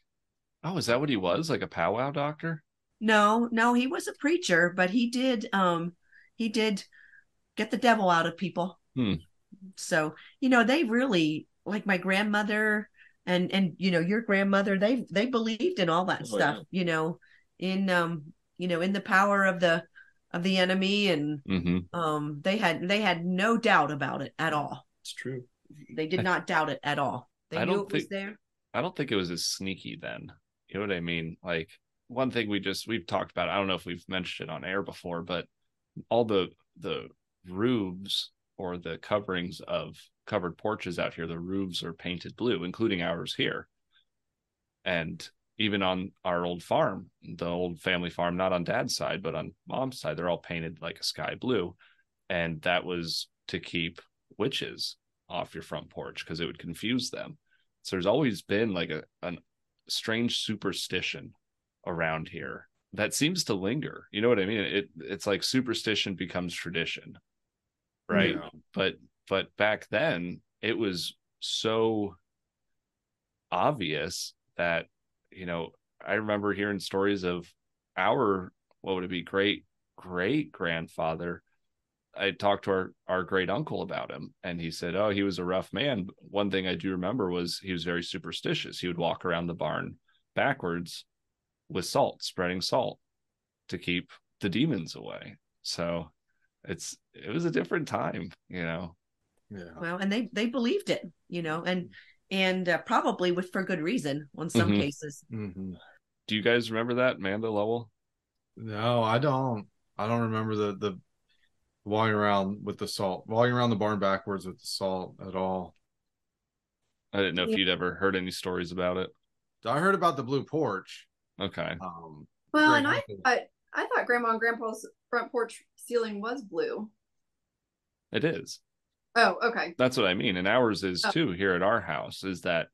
Oh, is that what he was? Like a powwow doctor? no no he was a preacher but he did um he did get the devil out of people Hmm. so you know they really like my grandmother and and you know your grandmother they they believed in all that Oh, stuff yeah. you know in um you know in the power of the of the enemy and Mm-hmm. um they had they had no doubt about it at all It's true. they did not doubt it at all they I knew don't was think- there I don't think it was as sneaky then. You know what I mean? Like one thing we just we've talked about. I don't know if we've mentioned it on air before, but all the the roofs or the coverings of covered porches out here, the roofs are painted blue, including ours here. And even on our old farm, the old family farm, not on dad's side, but on mom's side, they're all painted like a sky blue. And that was to keep witches off your front porch because it would confuse them. So there's always been like a an strange superstition around here that seems to linger. You know what I mean? It it's like superstition becomes tradition. Right? Yeah. But but back then it was so obvious that you know, I remember hearing stories of our what would it be great great grandfather I talked to our, our great uncle about him, and he said, "Oh, he was a rough man." One thing I do remember was he was very superstitious. He would walk around the barn backwards with salt, spreading salt to keep the demons away. So it's it was a different time, you know. Yeah. well and they they believed it you know and and uh, probably with for good reason on some Mhm. cases hmm Do you guys remember that, Amanda Lowell? No, I don't. I don't remember the the walking around with the salt, walking around the barn backwards with the salt at all. I didn't know if you'd ever heard any stories about it. I heard about the blue porch. Okay. Um, Well, and I uncle. thought I thought Grandma and Grandpa's front porch ceiling was blue. It is. Oh, okay. That's what I mean. And ours is Oh. too here at our house is that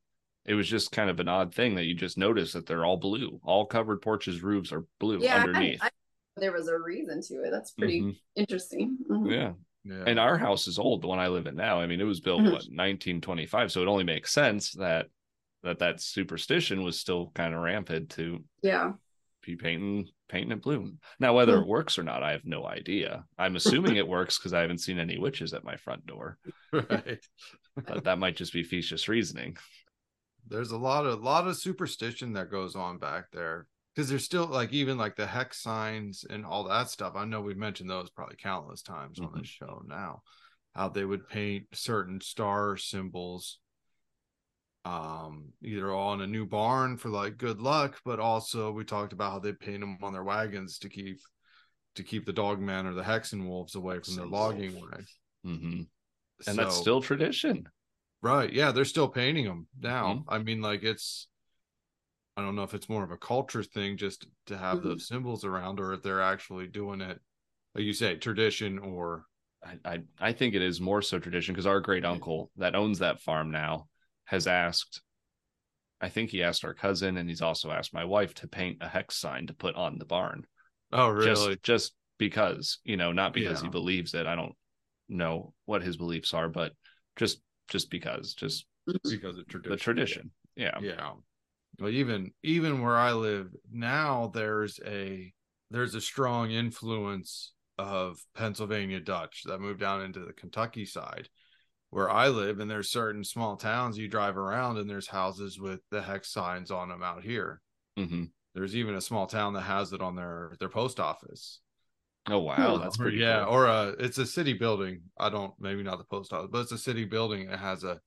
it was just kind of an odd thing that you just notice that they're all blue. All covered porches roofs are blue Yeah, underneath. I, there was a reason to it. That's pretty Mhm. interesting. Mhm. Yeah. yeah. And our house is old, the one I live in now. I mean, it was built Mhm. what 1925, so it only makes sense that that that superstition was still kind of rampant to Yeah. be painting painting it blue. Now, whether Hmm. it works or not, I have no idea. I'm assuming it works because I haven't seen any witches at my front door, right. but that might just be specious reasoning. There's a lot of lot of superstition that goes on back there because there's still like even like the hex signs and all that stuff. I know we've mentioned those probably countless times on this show now. How they would paint certain star symbols um either on a new barn for like good luck but also we talked about how they paint them on their wagons to keep to keep the dogman or the hexen wolves away from their logging way hmm And that's still tradition. Right. Yeah, they're still painting them now. Mhm. I mean, like it's I don't know if it's more of a culture thing just to have Mm-hmm. those symbols around or if they're actually doing it like you say, tradition or I, I, I think it is more so tradition because our great uncle that owns that farm now has asked, I think he asked our cousin and he's also asked my wife to paint a hex sign to put on the barn. oh really? Just, just because, you know, not because he believes it. I don't know what his beliefs are, but just, just because, just mm-hmm. because of tradition. the tradition. Yeah. Yeah. Well, even even where I live now, there's a there's a strong influence of Pennsylvania Dutch that moved down into the Kentucky side where I live, and there's certain small towns you drive around and there's houses with the hex signs on them out here. hmm There's even a small town that has it on their their post office. Oh, wow. That's Or, pretty yeah, cool. or uh it's a city building. I don't maybe not the post office, but it's a city building. It has a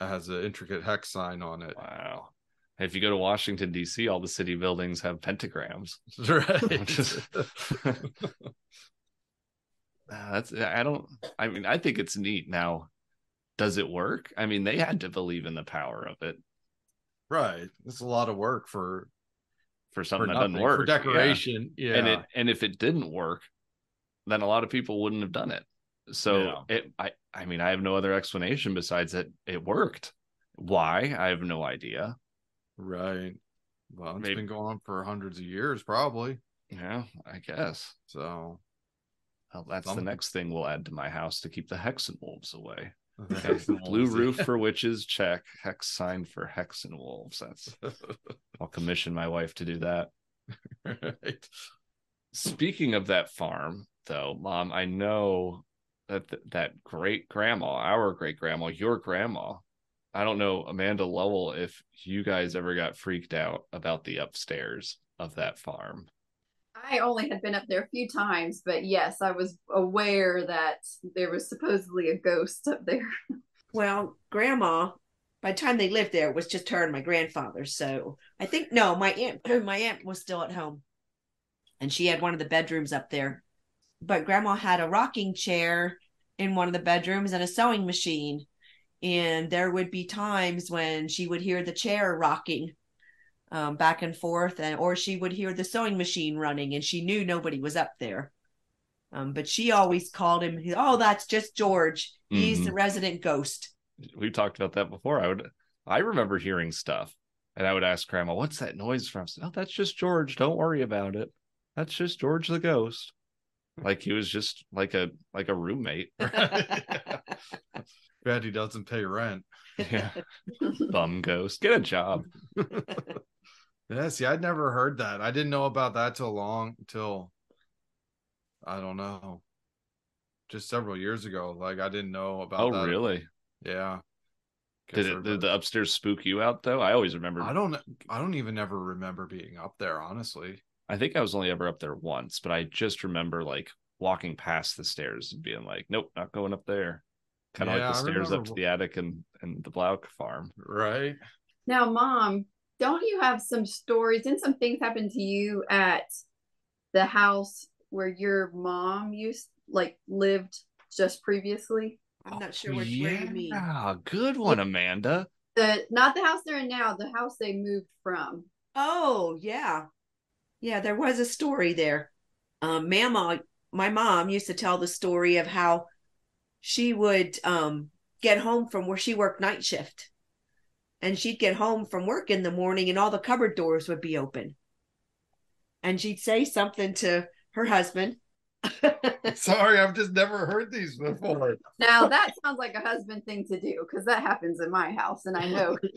it has an intricate hex sign on it. Wow. If you go to Washington, D.C., all the city buildings have pentagrams. right. Uh, that's I don't I mean I think it's neat now. Does it work? I mean, they had to believe in the power of it right. It's a lot of work for for for something that nothing doesn't work. for decoration. Yeah. And it and if it didn't work, then a lot of people wouldn't have done it. So it I I mean, I have no other explanation besides that it worked. Why? I have no idea. right. Well, it's Maybe- been going on for hundreds of years, probably. Yeah, I guess. So Well, that's the next thing we'll add to my house to keep the hexen wolves away. Okay, Blue roof for witches, check. Hex sign for hex and wolves. That's I'll commission my wife to do that. right. Speaking of that farm, though, mom, I know that th- that great grandma, our great grandma, your grandma, I don't know, Amanda Lowell, if you guys ever got freaked out about the upstairs of that farm. I only had been up there a few times, but yes, I was aware that there was supposedly a ghost up there. Well, grandma, by the time they lived there, it was just her and my grandfather. So I think no, my aunt my aunt was still at home. And she had one of the bedrooms up there. But grandma had a rocking chair in one of the bedrooms and a sewing machine. And there would be times when she would hear the chair rocking um, back and forth, and or she would hear the sewing machine running, and she knew nobody was up there. Um, but she always called him, "Oh, that's just George. He's the resident ghost." We talked about that before. I would I remember hearing stuff and I would ask grandma, what's that noise from? She said, oh, that's just George. Don't worry about it. That's just George the ghost. Like he was just like a like a roommate. Bet he doesn't pay rent. Yeah. Bum ghost. Get a job. Yeah, see, I'd never heard that. I didn't know about that till long till I don't know. Just several years ago. Like I didn't know about Oh, that. really? Yeah. Did it did the upstairs spook you out though? I always remember I don't I don't even ever remember being up there, honestly. I think I was only ever up there once, but I just remember like walking past the stairs and being like, Nope, not going up there. Kind of Yeah, like I the stairs up to the attic and, and the Blauk farm. Right? Now, mom, don't you have some stories and some things happened to you at the house where your mom used like lived just previously? I'm not sure which where you mean. Yeah, good one, Amanda. The not the house they're in now, the house they moved from. Oh, yeah. Yeah, there was a story there. Um, Mama, my mom used to tell the story of how she would um, get home from where she worked night shift. And she'd get home from work in the morning and all the cupboard doors would be open. And she'd say something to her husband. Sorry, I've just never heard these before. Now that sounds like a husband thing to do because that happens in my house and I know.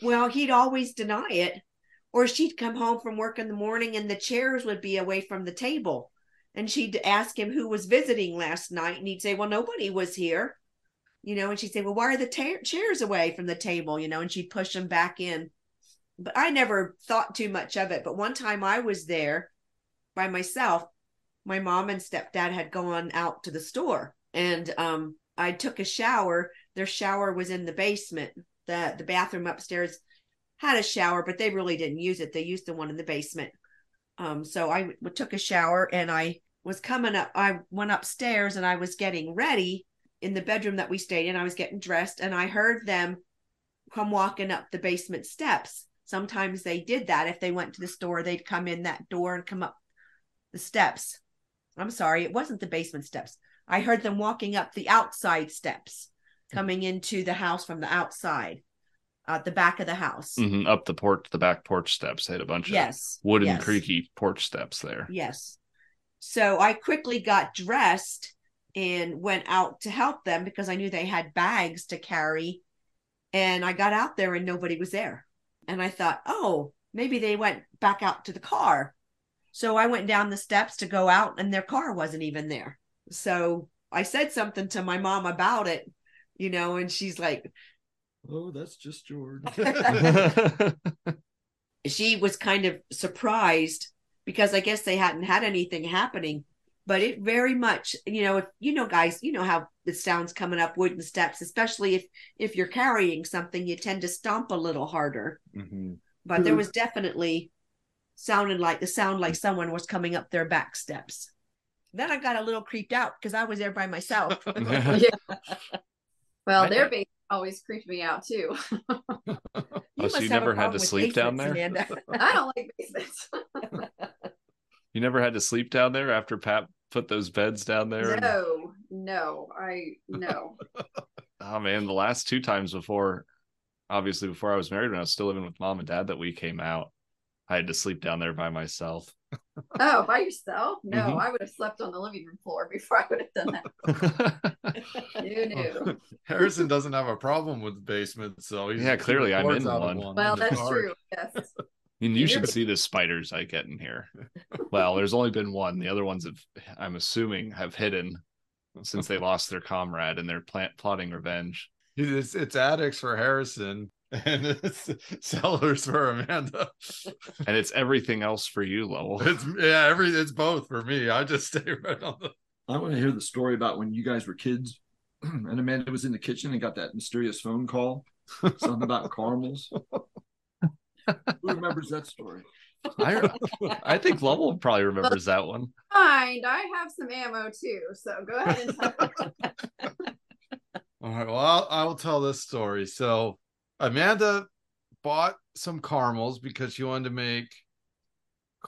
Well, he'd always deny it, Or she'd come home from work in the morning and the chairs would be away from the table. And she'd ask him who was visiting last night. And he'd say, Well, nobody was here. You know, and she'd say, Well, why are the ta- chairs away from the table? You know, and she'd push them back in. But I never thought too much of it. But one time I was there by myself. My mom and stepdad had gone out to the store and um, I took a shower. Their shower was in the basement. The the bathroom upstairs had a shower, but they really didn't use it. They used the one in the basement. Um, so I took a shower and I was coming up. I went upstairs and I was getting ready in the bedroom that we stayed in. I was getting dressed and I heard them come walking up the basement steps. Sometimes they did that. If they went to the store, they'd come in that door and come up the steps. I'm sorry, it wasn't the basement steps. I heard them walking up the outside steps, coming into the house from the outside, at the back of the house. Mhm, Up the porch, the back porch steps. They had a bunch Yes. of wooden, yes, creaky porch steps there. Yes. So I quickly got dressed and went out to help them because I knew they had bags to carry. And I got out there and nobody was there. And I thought, oh, maybe they went back out to the car. So I went down the steps to go out and their car wasn't even there. So I said something to my mom about it, you know, and she's like, Oh, that's just George. she was kind of surprised because I guess they hadn't had anything happening. But it very much, you know, if you know, guys, you know how it sounds coming up wooden steps, especially if if you're carrying something, you tend to stomp a little harder. Mhm. But there was definitely sounded like the sound like someone was coming up their back steps. Then I got a little creeped out because I was there by myself. yeah. Well, I- their base always creeped me out too. Oh, so must you never had to sleep down there? I don't like basements. You never had to sleep down there after Pat put those beds down there. and- no, no, I no. oh man, the last two times before, obviously before I was married, when I was still living with mom and dad, that we came out, I had to sleep down there by myself. Oh, by yourself? No, Mhm. I would have slept on the living room floor before I would have done that. you knew. Harrison doesn't have a problem with the basement, so he's Yeah, clearly I'm reports in out of one. Well, the that's true. Yes. And you You're- should see the spiders I get in here. Well, there's only been one. The other ones have, I'm assuming, have hidden since they lost their comrade and they're plant, plotting revenge. It's it's addicts for Harrison and it's cellars for Amanda. And it's everything else for you, Lowell. It's yeah, every it's both for me. I just stay right on the I want to hear the story about when you guys were kids and Amanda was in the kitchen and got that mysterious phone call. Something about caramels. Who remembers that story? I, I think Lowell probably remembers that one. Mind, I have some ammo too. So go ahead and tell All right. Well, I'll, I will tell this story. So, Amanda bought some caramels because she wanted to make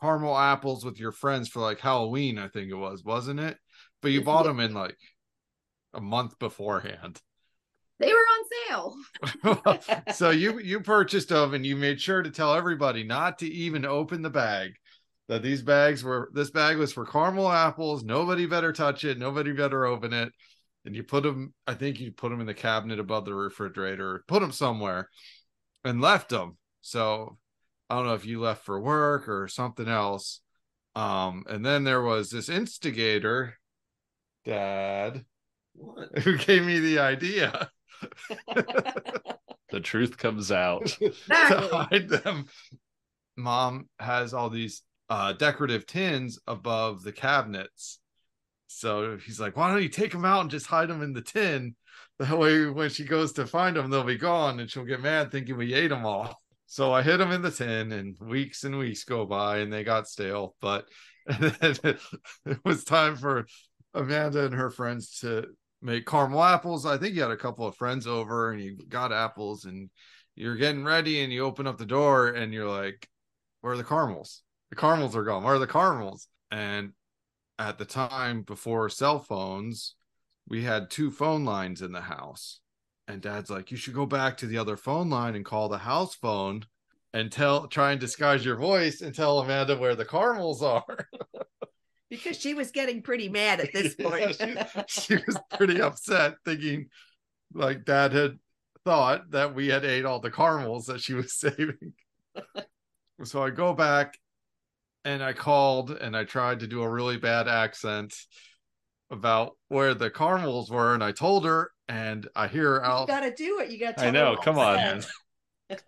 caramel apples with your friends for like Halloween, I think it was, wasn't it? But you bought them in like a month beforehand. They were on sale. so you you purchased them and you made sure to tell everybody not to even open the bag. That these bags were this bag was for caramel apples. Nobody better touch it. Nobody better open it. And you put them. I think you put them in the cabinet above the refrigerator. Put them somewhere, and left them. So I don't know if you left for work or something else. Um, and then there was this instigator, Dad, What? who gave me the idea. The truth comes out. to hide them. Mom has all these uh, decorative tins above the cabinets. So he's like, why don't you take them out and just hide them in the tin? That way, when she goes to find them, they'll be gone and she'll get mad thinking we ate them all. So I hid them in the tin, and weeks and weeks go by and they got stale. But it was time for Amanda and her friends to make caramel apples. I think you had a couple of friends over and you got apples and you're getting ready and you open up the door and you're like, Where are the caramels? The caramels are gone. Where are the caramels? And at the time before cell phones, we had two phone lines in the house. And dad's like, You should go back to the other phone line and call the house phone and tell try and disguise your voice and tell Amanda where the caramels are. because she was getting pretty mad at this point. Yeah, she, she was pretty upset, thinking like dad had thought that we had ate all the caramels that she was saving. so I go back and I called and I tried to do a really bad accent about where the caramels were, and I told her, and I hear her You gotta do it. You gotta. I know. Come on, man. say.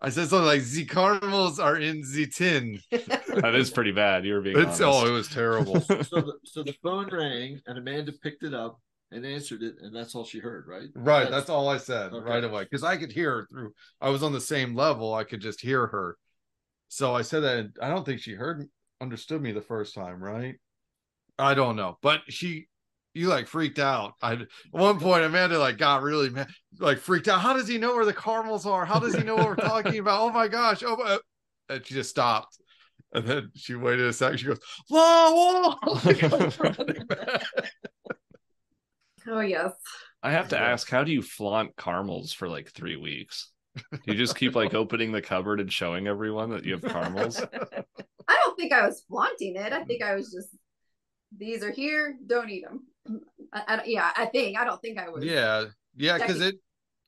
I said something like, "The caramels are in the tin." That is pretty bad. You were being It's honest. oh, it was terrible. so the so the phone rang and Amanda picked it up and answered it, and that's all she heard, right? Right, that's all I said Okay. right away because I could hear her through. I was on the same level. I could just hear her. So I said that. and I don't think she heard, understood me the first time, right? I don't know, but she, you like freaked out. I at one point Amanda like got really mad, like freaked out. How does he know where the caramels are? How does he know what we're talking about? Oh my gosh! Oh, my. and she just stopped. And then she waited a second. She goes, "Whoa, whoa!" running. Oh yes. I have to ask, how do you flaunt caramels for like three weeks? Do you just keep like opening the cupboard and showing everyone that you have caramels? I don't think I was flaunting it. I think I was just these are here, don't eat them. I, I, yeah, I think I don't think I would. Yeah, yeah, because it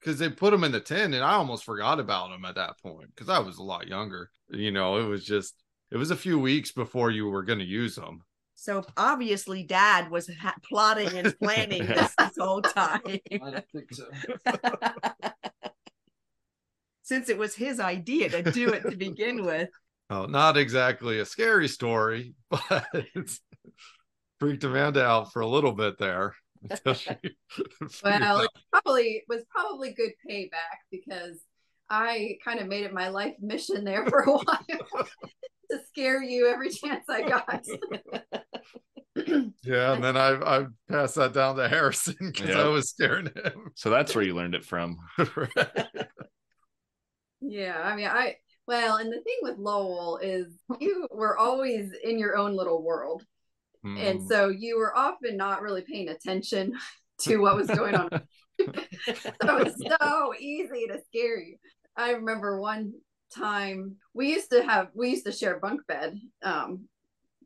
because they put them in the tin, and I almost forgot about them at that point because I was a lot younger. You know, it was just it was a few weeks before you were going to use them. So obviously, Dad was ha- plotting and planning this, this whole time, I don't think so. since it was his idea to do it to begin with. Oh, not exactly a scary story, but it's freaked Amanda out for a little bit there. until she figured Well, it probably was probably good payback because I kind of made it my life mission there for a while to scare you every chance I got. yeah, and then I I passed that down to Harrison because I was scaring him. So that's where you learned it from. Yeah, I mean, I well, and the thing with Lowell is you were always in your own little world, and Mm. so you were often not really paying attention to what was going on. so it was so easy to scare you. I remember one time we used to have we used to share a bunk bed. Um,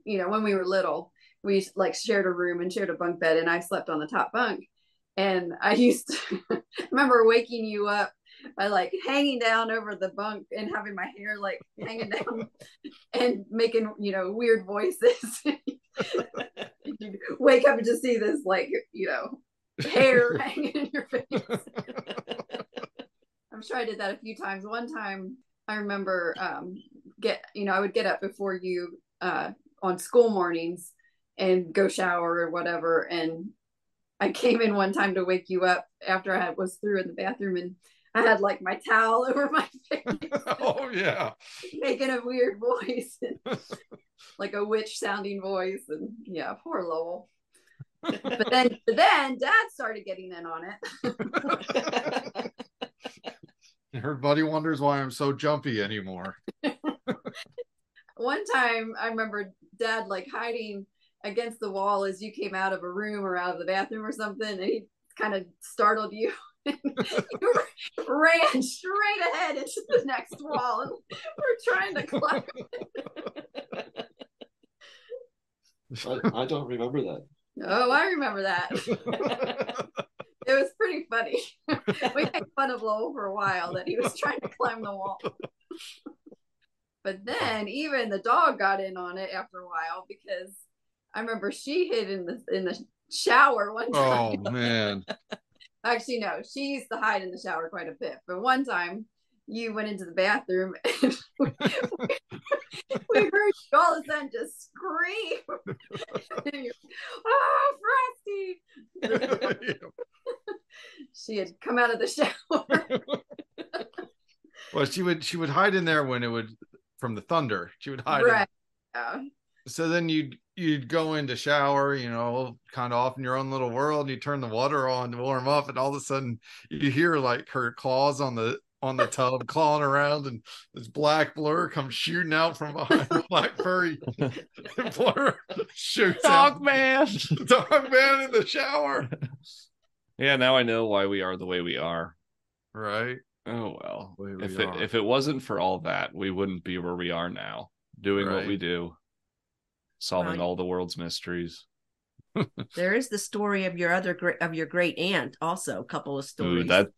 you know, when we were little, we like shared a room and shared a bunk bed, and I slept on the top bunk. And I used to remember waking you up by like hanging down over the bunk and having my hair like hanging down and making you know weird voices. You'd wake up and just see this like you know hair hanging in your face. I'm sure I did that a few times. One time I remember um get you know, I would get up before you uh on school mornings and go shower or whatever and I came in one time to wake you up after I had, was through in the bathroom and I had like my towel over my face oh yeah. making a weird voice like a witch sounding voice and yeah poor Lowell but then but then dad started getting in on it Her buddy wonders why I'm so jumpy anymore. one time I remember dad like hiding against the wall as you came out of a room or out of the bathroom or something and he kind of startled you ran straight ahead into the next wall and we're trying to climb I, I don't remember that. oh i remember that it was pretty funny we made fun of Lowell for a while that he was trying to climb the wall but then even the dog got in on it after a while because I remember she hid in the in the shower one oh, time. oh man. Actually, no, she used to hide in the shower quite a bit. But one time you went into the bathroom and we, we heard you all of a sudden just scream. Oh, Frosty! She had come out of the shower. well, she would she would hide in there when it would from the thunder. She would hide. in- right. Yeah. so then you'd you'd go in to shower, you know, kind of off in your own little world, and you turn the water on to warm up, and all of a sudden you hear like her claws on the on the tub clawing around, and this black blur comes shooting out from behind the black furry and blur shoots out. man. Dog man in the shower. Yeah, now I know why we are the way we are. Right. Oh well. We If it are. if it wasn't for all that, we wouldn't be where we are now, doing what we do, solving Right. all the world's mysteries. There is the story of your other great of your great aunt, also a couple of Ooh, stories. that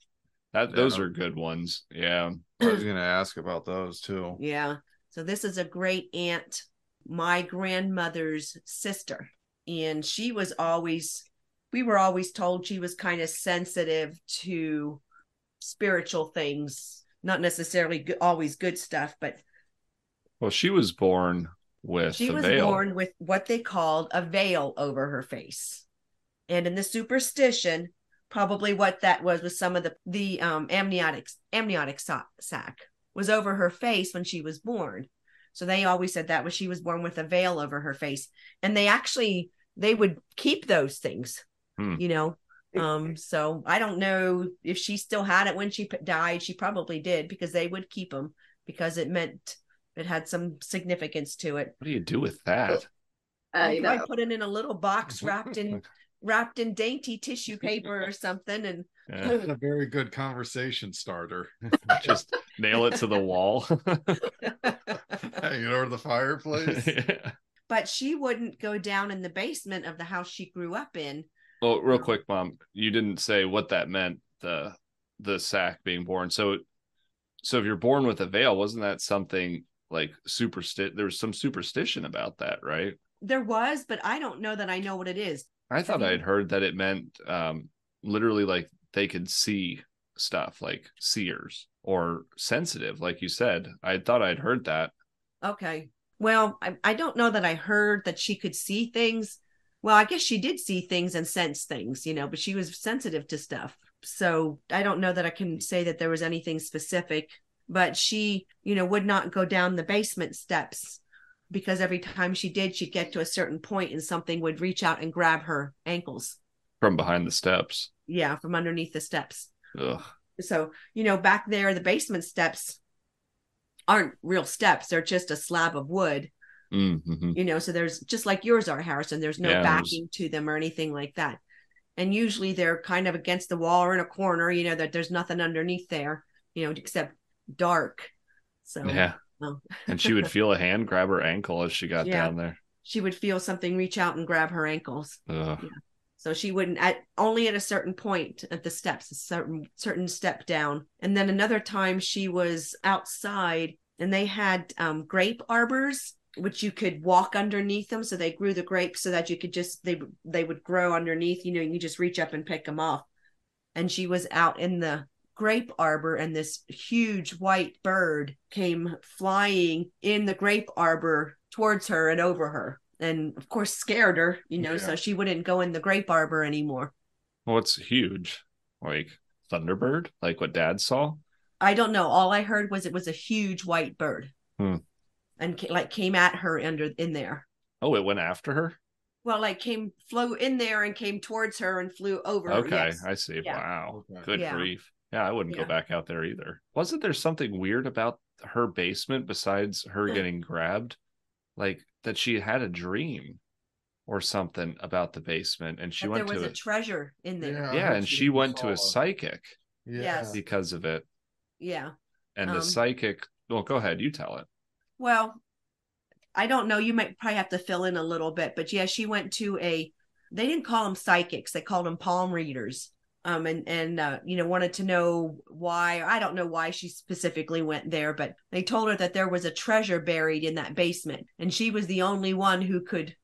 that those are good ones. Yeah. I was gonna ask about those too. yeah, So this is a great aunt, my grandmother's sister. And she was always, we were always told she was kind of sensitive to spiritual things, not necessarily always good stuff, but Well, she was born with she was veil. born with what they called a veil over her face. And in the superstition, probably what that was was some of the the um, amniotic amniotic so- sac was over her face when she was born. So they always said that was she was born with a veil over her face, and they actually they would keep those things, Hmm. you know. Um, so I don't know if she still had it when she died. She probably did because they would keep them because it meant it had some significance to it. What do you do with that? I You probably know. put it in a little box wrapped in wrapped in dainty tissue paper or something and Yeah, a very good conversation starter. just nail it to the wall. Hang it over the fireplace. Yeah. but she wouldn't go down in the basement of the house she grew up in Well, real quick, mom, you didn't say what that meant. The the sack being born. So, so if you're born with a veil, wasn't that something like supersti? There was some superstition about that, right? there was but i don't know that i know what it is I thought I'd heard that it meant um literally like they could see stuff like seers or sensitive, like you said. I thought I'd heard that. okay well I, I don't know that i heard that she could see things well i guess she did see things and sense things you know but she was sensitive to stuff so i don't know that i can say that there was anything specific but she you know would not go down the basement steps because every time she did she'd get to a certain point and something would reach out and grab her ankles from behind the steps. yeah from underneath the steps Ugh. so you know back there the basement steps aren't real steps they're just a slab of wood Mm-hmm. you know so there's just like yours are harrison there's no Yeah, there's- backing to them or anything like that and usually they're kind of against the wall or in a corner you know that there's nothing underneath there you know except dark so Yeah. well. and she would feel a hand grab her ankle as she got Yeah. down there. she would feel something reach out and grab her ankles Ugh. so she wouldn't at only at a certain point at the steps a certain certain step down and then another time she was outside and they had um, grape arbors which you could walk underneath them so they grew the grapes so that you could just they they would grow underneath you know you just reach up and pick them off and she was out in the grape arbor and this huge white bird came flying in the grape arbor towards her and over her and of course scared her you know so she wouldn't go in the grape arbor anymore What's huge? Like Thunderbird? Like what dad saw? i don't know all i heard was it was a huge white bird Hmm. and like came at her under in there Oh, it went after her? well like came flew in there and came towards her and flew over her, Okay, yes. I see. Yeah. Wow. Okay. Good Yeah. grief. Yeah, I wouldn't Yeah. go back out there either. Wasn't there something weird about her basement besides her getting grabbed? Like that she had a dream or something about the basement and she that went there was to a treasure in there I Yeah, and she went to a psychic Yeah. Yes. because of it. yeah And Um, the psychic well, go ahead, you tell it. Well, I don't know. You might probably have to fill in a little bit, but yeah, she went to a. They didn't call them psychics; they called them palm readers. Um, and and uh, you know wanted to know why. I don't know why she specifically went there, but they told her that there was a treasure buried in that basement, and she was the only one who could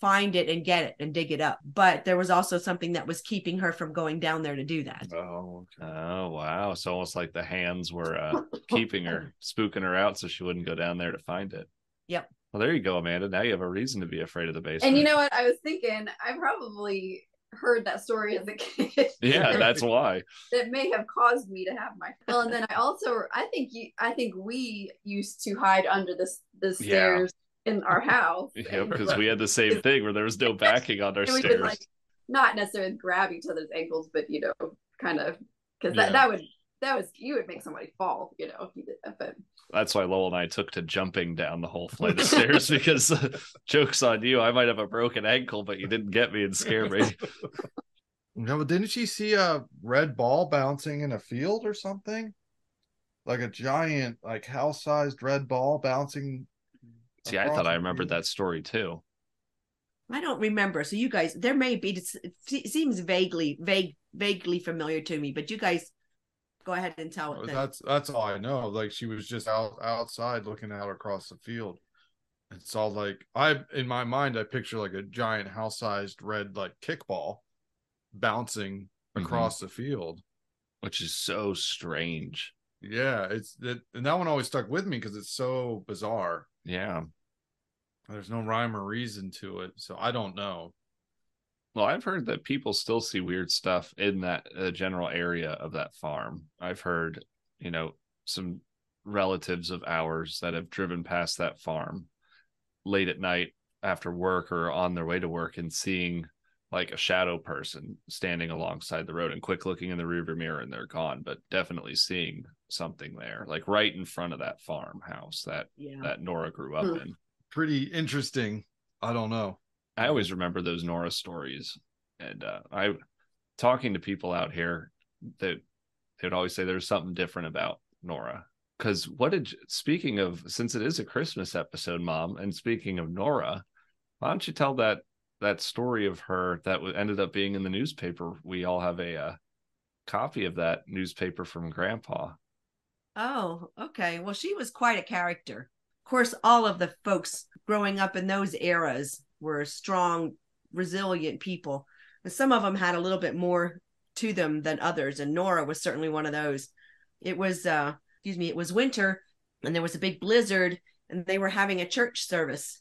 find it and get it and dig it up. But there was also something that was keeping her from going down there to do that. Oh, okay. Oh wow. It's almost like the hands were uh keeping her, spooking her out so she wouldn't go down there to find it. Yep. Well, there you go, Amanda. Now you have a reason to be afraid of the basement. And you know what? I was thinking, I probably heard that story as a kid. Yeah, that's why. that may have caused me to have my well and then i also i think you i think we used to hide under the the Yeah. stairs in our house Yep, because we had the same thing where there was no backing on our stairs. would like not necessarily grab each other's ankles but you know kind of because that, Yeah. that would that was you would make somebody fall you know if you did that but That's why Lowell and I took to jumping down the whole flight of stairs because jokes on you. I might have a broken ankle, but you didn't get me and scare me. No, but didn't she see a red ball bouncing in a field or something? Like a giant, like house-sized red ball bouncing. See, I thought I remembered that story too. I don't remember. So you guys, there may be. It seems vaguely, vague, vaguely familiar to me. But you guys Go ahead and tell it. Then. That's that's all I know. Like she was just out outside looking out across the field. And all like I in my mind I picture like a giant house sized red like kickball bouncing Mhm. across the field. which is so strange. Yeah, it's that and that one always stuck with me because it's so bizarre. Yeah. There's no rhyme or reason to it, so I don't know. Well, I've heard that people still see weird stuff in that uh, general area of that farm. I've heard, you know, some relatives of ours that have driven past that farm late at night after work or on their way to work and seeing like a shadow person standing alongside the road and quick looking in the rearview mirror and they're gone, but definitely seeing something there, like right in front of that farmhouse that yeah. that Nora grew up in. Pretty interesting. I don't know. I always remember those Nora stories, and uh, I talking to people out here that they would always say there's something different about Nora. Because what did speaking of since it is a Christmas episode, Mom, and speaking of Nora, why don't you tell that that story of her that ended up being in the newspaper? We all have a uh, copy of that newspaper from Grandpa. Oh, okay. Well, she was quite a character. Of course, all of the folks growing up in those eras were strong, resilient people. And some of them had a little bit more to them than others, and Nora was certainly one of those. It was, uh, excuse me, it was winter, and there was a big blizzard, and they were having a church service.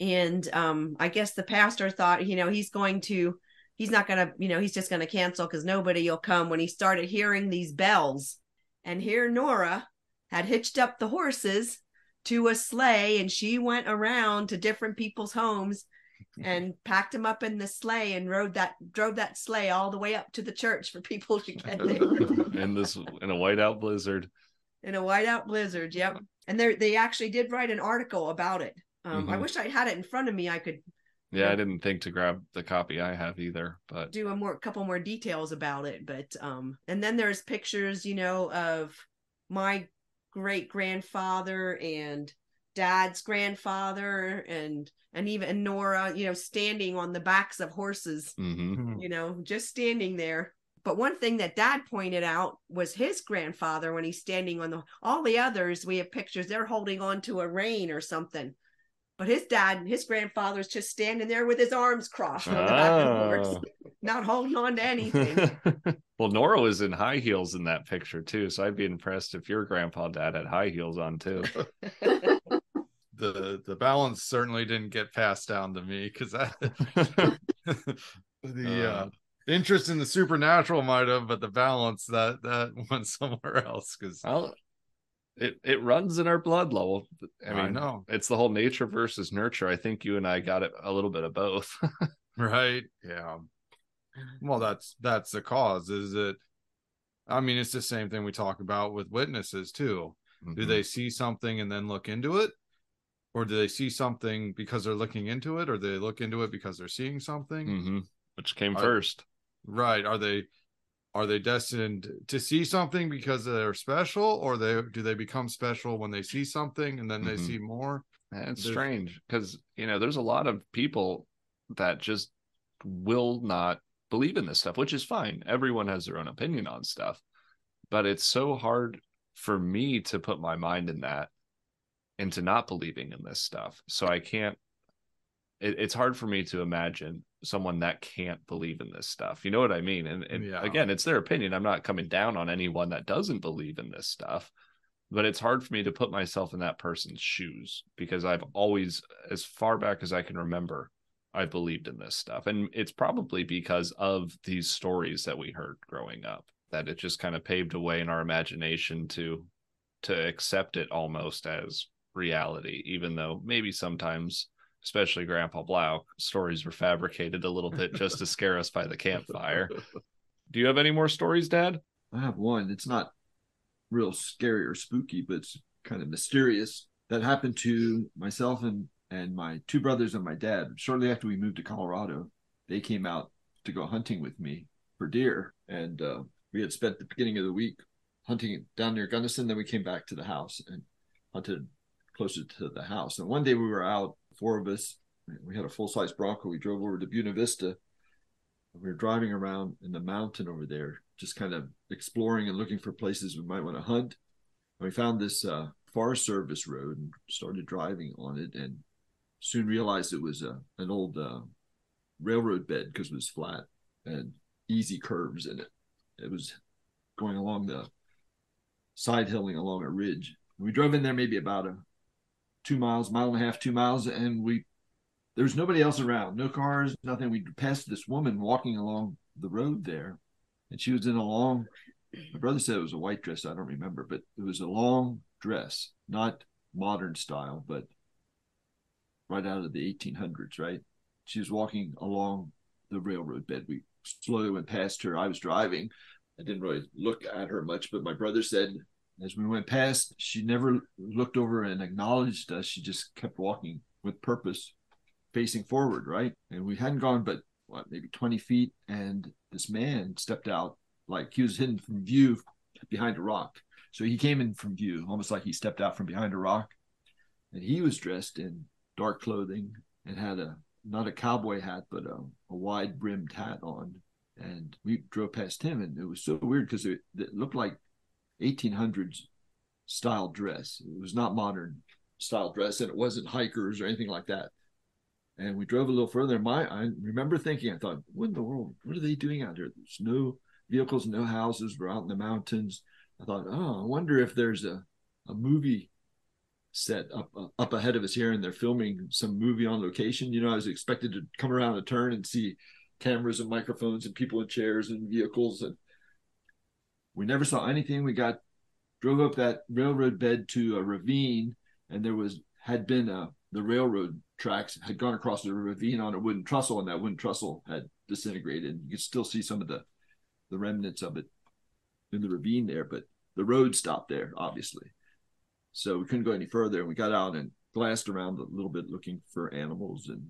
And um, I guess the pastor thought, you know, he's going to, he's not going to, you know, he's just going to cancel because nobody will come. When he started hearing these bells, and here Nora had hitched up the horses to a sleigh and she went around to different people's homes and packed them up in the sleigh and rode that drove that sleigh all the way up to the church for people to get there in this in a whiteout blizzard. in a whiteout blizzard yep and they they actually did write an article about it um, i Mhm. wish i had it in front of me i could Yeah, I didn't think to grab the copy I have either, but do a more couple more details about it but um and then there's pictures you know of my great grandfather and dad's grandfather and and even Nora you know standing on the backs of horses mhm. you know just standing there. But one thing that dad pointed out was his grandfather when he's standing on the all the others we have pictures they're holding on to a rein or something but his dad and his grandfather's just standing there with his arms crossed on the back of the horse Ah. not holding on to anything well, Nora was in high heels in that picture too, so I'd be impressed if your grandpa dad had high heels on too. The the balance certainly didn't get passed down to me because the uh, Uh. interest in the supernatural might have, but the balance that that went somewhere else. Because well, it it runs in our blood, level. I mean, I know, it's the whole nature versus nurture. I think you and I got it a little bit of both. right? Yeah. Well, that's that's the cause. Is it? I mean, it's the same thing we talk about with witnesses too. Do Mhm. they see something and then look into it? Or do they see something because they're looking into it, or do they look into it because they're seeing something? Mhm. Which came I- first? Right. Are they are they destined to see something because they're special, or they do they become special when they see something and then they Mhm. see more? and It's There's- strange because you know there's a lot of people that just will not believe in this stuff, which is fine. Everyone has their own opinion on stuff, but it's so hard for me to put my mind in that into not believing in this stuff. So I can't. It, it's hard for me to imagine someone that can't believe in this stuff. You know what I mean? And, and Yeah. again, it's their opinion. I'm not coming down on anyone that doesn't believe in this stuff but it's hard for me to put myself in that person's shoes because I've always, as far back as I can remember, I believed in this stuff. And it's probably because of these stories that we heard growing up that it just kind of paved a way in our imagination to to accept it almost as reality, even though maybe sometimes, especially Grandpa Blau, stories were fabricated a little bit just to scare us by the campfire. Do you have any more stories, Dad? I have one. It's not real scary or spooky, but it's kind of mysterious. That happened to myself and and my two brothers and my dad. Shortly after we moved to Colorado, they came out to go hunting with me for deer, and uh, we had spent the beginning of the week hunting down near Gunnison. Then we came back to the house and hunted closer to the house. And one day we were out, four of us. We had a full size Bronco. We drove over to Buena Vista. We were driving around in the mountain over there just kind of exploring and looking for places we might want to hunt. And we found this uh, Forest Service road and started driving on it, and soon realized it was a an old uh, railroad bed because it was flat and easy curves in it. It was going along the side hilling along a ridge. We drove in there maybe about a two miles, mile and a half, two miles, and we there was nobody else around, no cars, nothing. We passed this woman walking along the road there, and she was in a long. My brother said it was a white dress. I don't remember, but it was a long dress, not modern style, but right out of the 1800s. Right? She was walking along the railroad bed. We slowly went past her. I was driving. I didn't really look at her much, but my brother said as we went past, she never looked over and acknowledged us. She just kept walking with purpose, facing forward, right? And we hadn't gone but what, maybe 20 feet, and this man stepped out like he was hidden from view behind a rock. So he came in from view, almost like he stepped out from behind a rock. And he was dressed in dark clothing and had a not a cowboy hat, but a, a wide brimmed hat on. And we drove past him, and it was so weird because it, it looked like 1800s style dress. It was not modern style dress, and it wasn't hikers or anything like that. And we drove a little further. My, I remember thinking, I thought, what in the world? What are they doing out here? There's no vehicles, no houses. We're out in the mountains. I thought, oh, I wonder if there's a, a movie set up uh, up ahead of us here, and they're filming some movie on location. You know, I was expected to come around a turn and see cameras and microphones and people in chairs and vehicles and we never saw anything. We got drove up that railroad bed to a ravine, and there was had been a the railroad tracks had gone across the ravine on a wooden trestle, and that wooden trestle had disintegrated. You could still see some of the the remnants of it in the ravine there, but the road stopped there, obviously. So we couldn't go any further, and we got out and glanced around a little bit looking for animals, and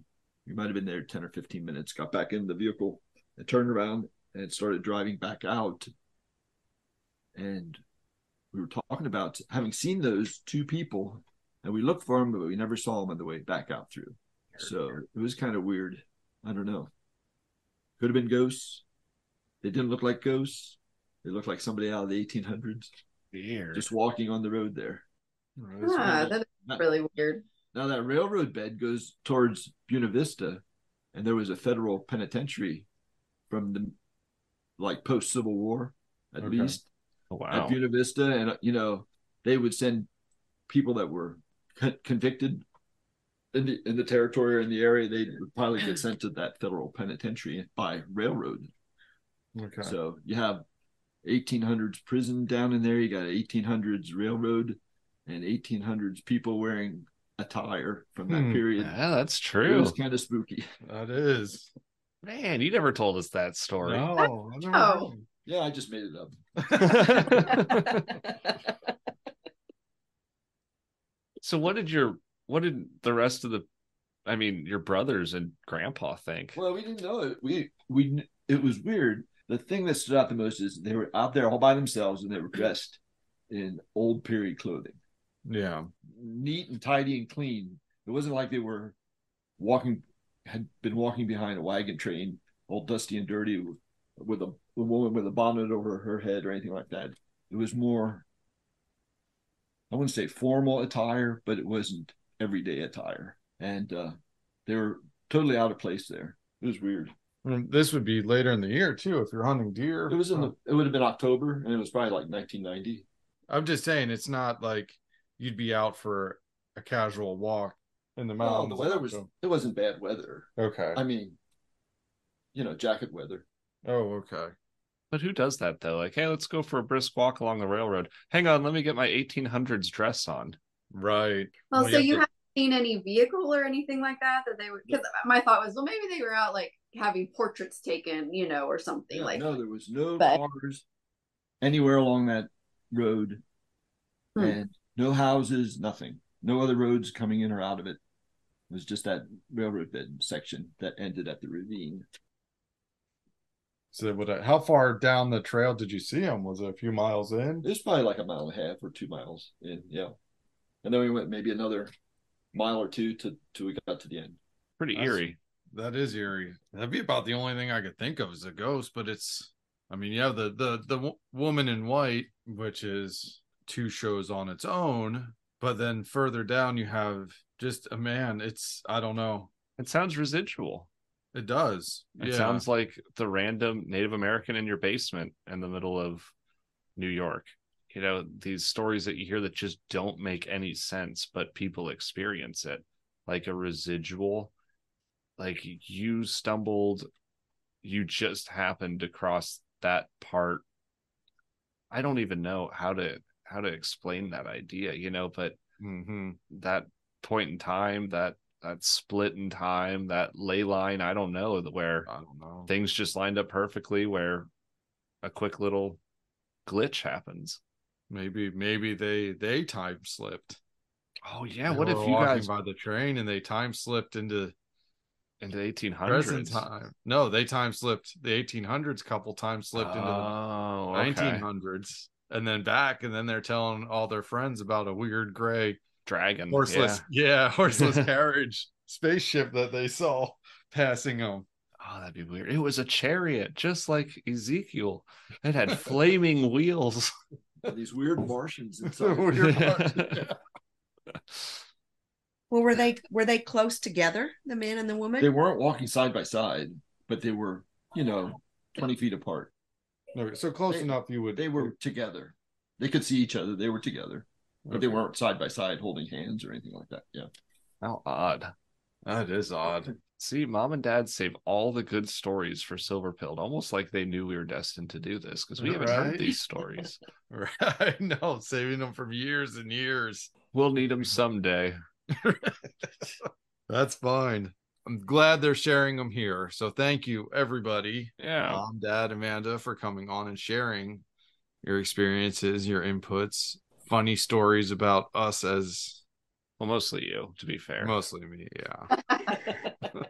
we might have been there ten or fifteen minutes. Got back in the vehicle and turned around and started driving back out and we were talking about having seen those two people and we looked for them but we never saw them on the way back out through. So it was kind of weird. I don't know. Could have been ghosts. They didn't look like ghosts. They looked like somebody out of the 1800s Weird. just walking on the road there. Ah, that is really weird. now that railroad bed goes towards buena vista and there was a federal penitentiary from the like post civil war at Okay. least Oh, at wow. Buena Vista, and you know they would send people that were con- convicted in the in the territory or in the area. They would probably get sent to that federal penitentiary by railroad. Okay. So you have 1800s prison down in there. You got 1800s railroad and 1800s people wearing attire from that Hmm. period. Yeah, that's true. It was kind of spooky. that is. Man, you never told us that story. No, I never Oh. Yeah, I just made it up. So what did your what did the rest of the I mean, your brothers and grandpa think? Well, we didn't know it. We we it was weird. The thing that stood out the most is they were out there all by themselves and they were dressed in old period clothing, Yeah. neat and tidy and clean. It wasn't like they were walking had been walking behind a wagon train, all dusty and dirty, with a, a woman with a bonnet over her head or anything like that. It was more. I wouldn't say formal attire, but it wasn't everyday attire, and uh, they were totally out of place there. It was weird. Mean, this would be later in the year too if you're hunting deer. It was in the. It would have been October, and it was probably like 1990. I'm just saying it's not like you'd be out for a casual walk in the No, mountains. the weather was. It wasn't bad weather. okay. I mean, you know, jacket weather. Oh, okay. But who does that though? Like, hey, let's go for a brisk walk along the railroad. Hang on, let me get my 1800s dress on. Right. Well, Well, so you you have haven't seen any vehicle or anything like that that they would because my thought was, well, maybe they were out like having portraits taken, you know, or something Yeah, like no, there was no But- cars anywhere along that road, Hmm. and no houses, nothing. No other roads coming in or out of it. It was just that railroad bed section that ended at the ravine. So what? Uh, how far down the trail did you see him? Was it a few miles in? It was probably like a mile and a half or two miles in, yeah. And then we went maybe another mile or two to till we got to the end. Pretty That's- eerie. That is eerie. That'd be about the only thing I could think of as a ghost, but it's I mean, you have the the the w- woman in white, which is two shows on its own, but then further down you have just a man. It's I don't know. It sounds residual. It does. It yeah. sounds like the random Native American in your basement in the middle of New York. You know, these stories that you hear that just don't make any sense, but people experience it like a residual. Like you stumbled, you just happened to cross that part. I don't even know how to how to explain that idea, you know, but Mhm. that point in time, that that split in time, that ley line, I don't know where I don't know. things just lined up perfectly where a quick little glitch happens. Maybe maybe they they time slipped. Oh yeah, They what if you guys by the train and they time slipped into into the eighteen present time? No, they time slipped the 1800s. Couple times slipped into the oh, okay. 1900s and then back, and then they're telling all their friends about a weird gray dragon. horseless, yeah, horseless carriage spaceship that they saw passing them. Oh, that'd be weird. It was a chariot, just like Ezekiel. It had flaming wheels. These weird Martians inside. Weird Martian. Well, were they were they close together, the man and the woman? They weren't walking side by side, but they were, you know, 20 feet apart. Okay, so close They- enough you would They were together. They could see each other. They were together, but they weren't side by side holding hands or anything like that. Yeah. How odd. That is odd. See, mom and dad save all the good stories for Silver Pilled, almost like they knew we were destined to do this because we haven't Right. heard these stories. Right? No, saving them from years and years. We'll need them someday. That's fine. I'm glad they're sharing them here. So thank you, everybody. Yeah. Mom, Dad, Amanda, for coming on and sharing your experiences, your inputs, funny stories about us as Well, mostly you, to be fair. mostly me. Yeah.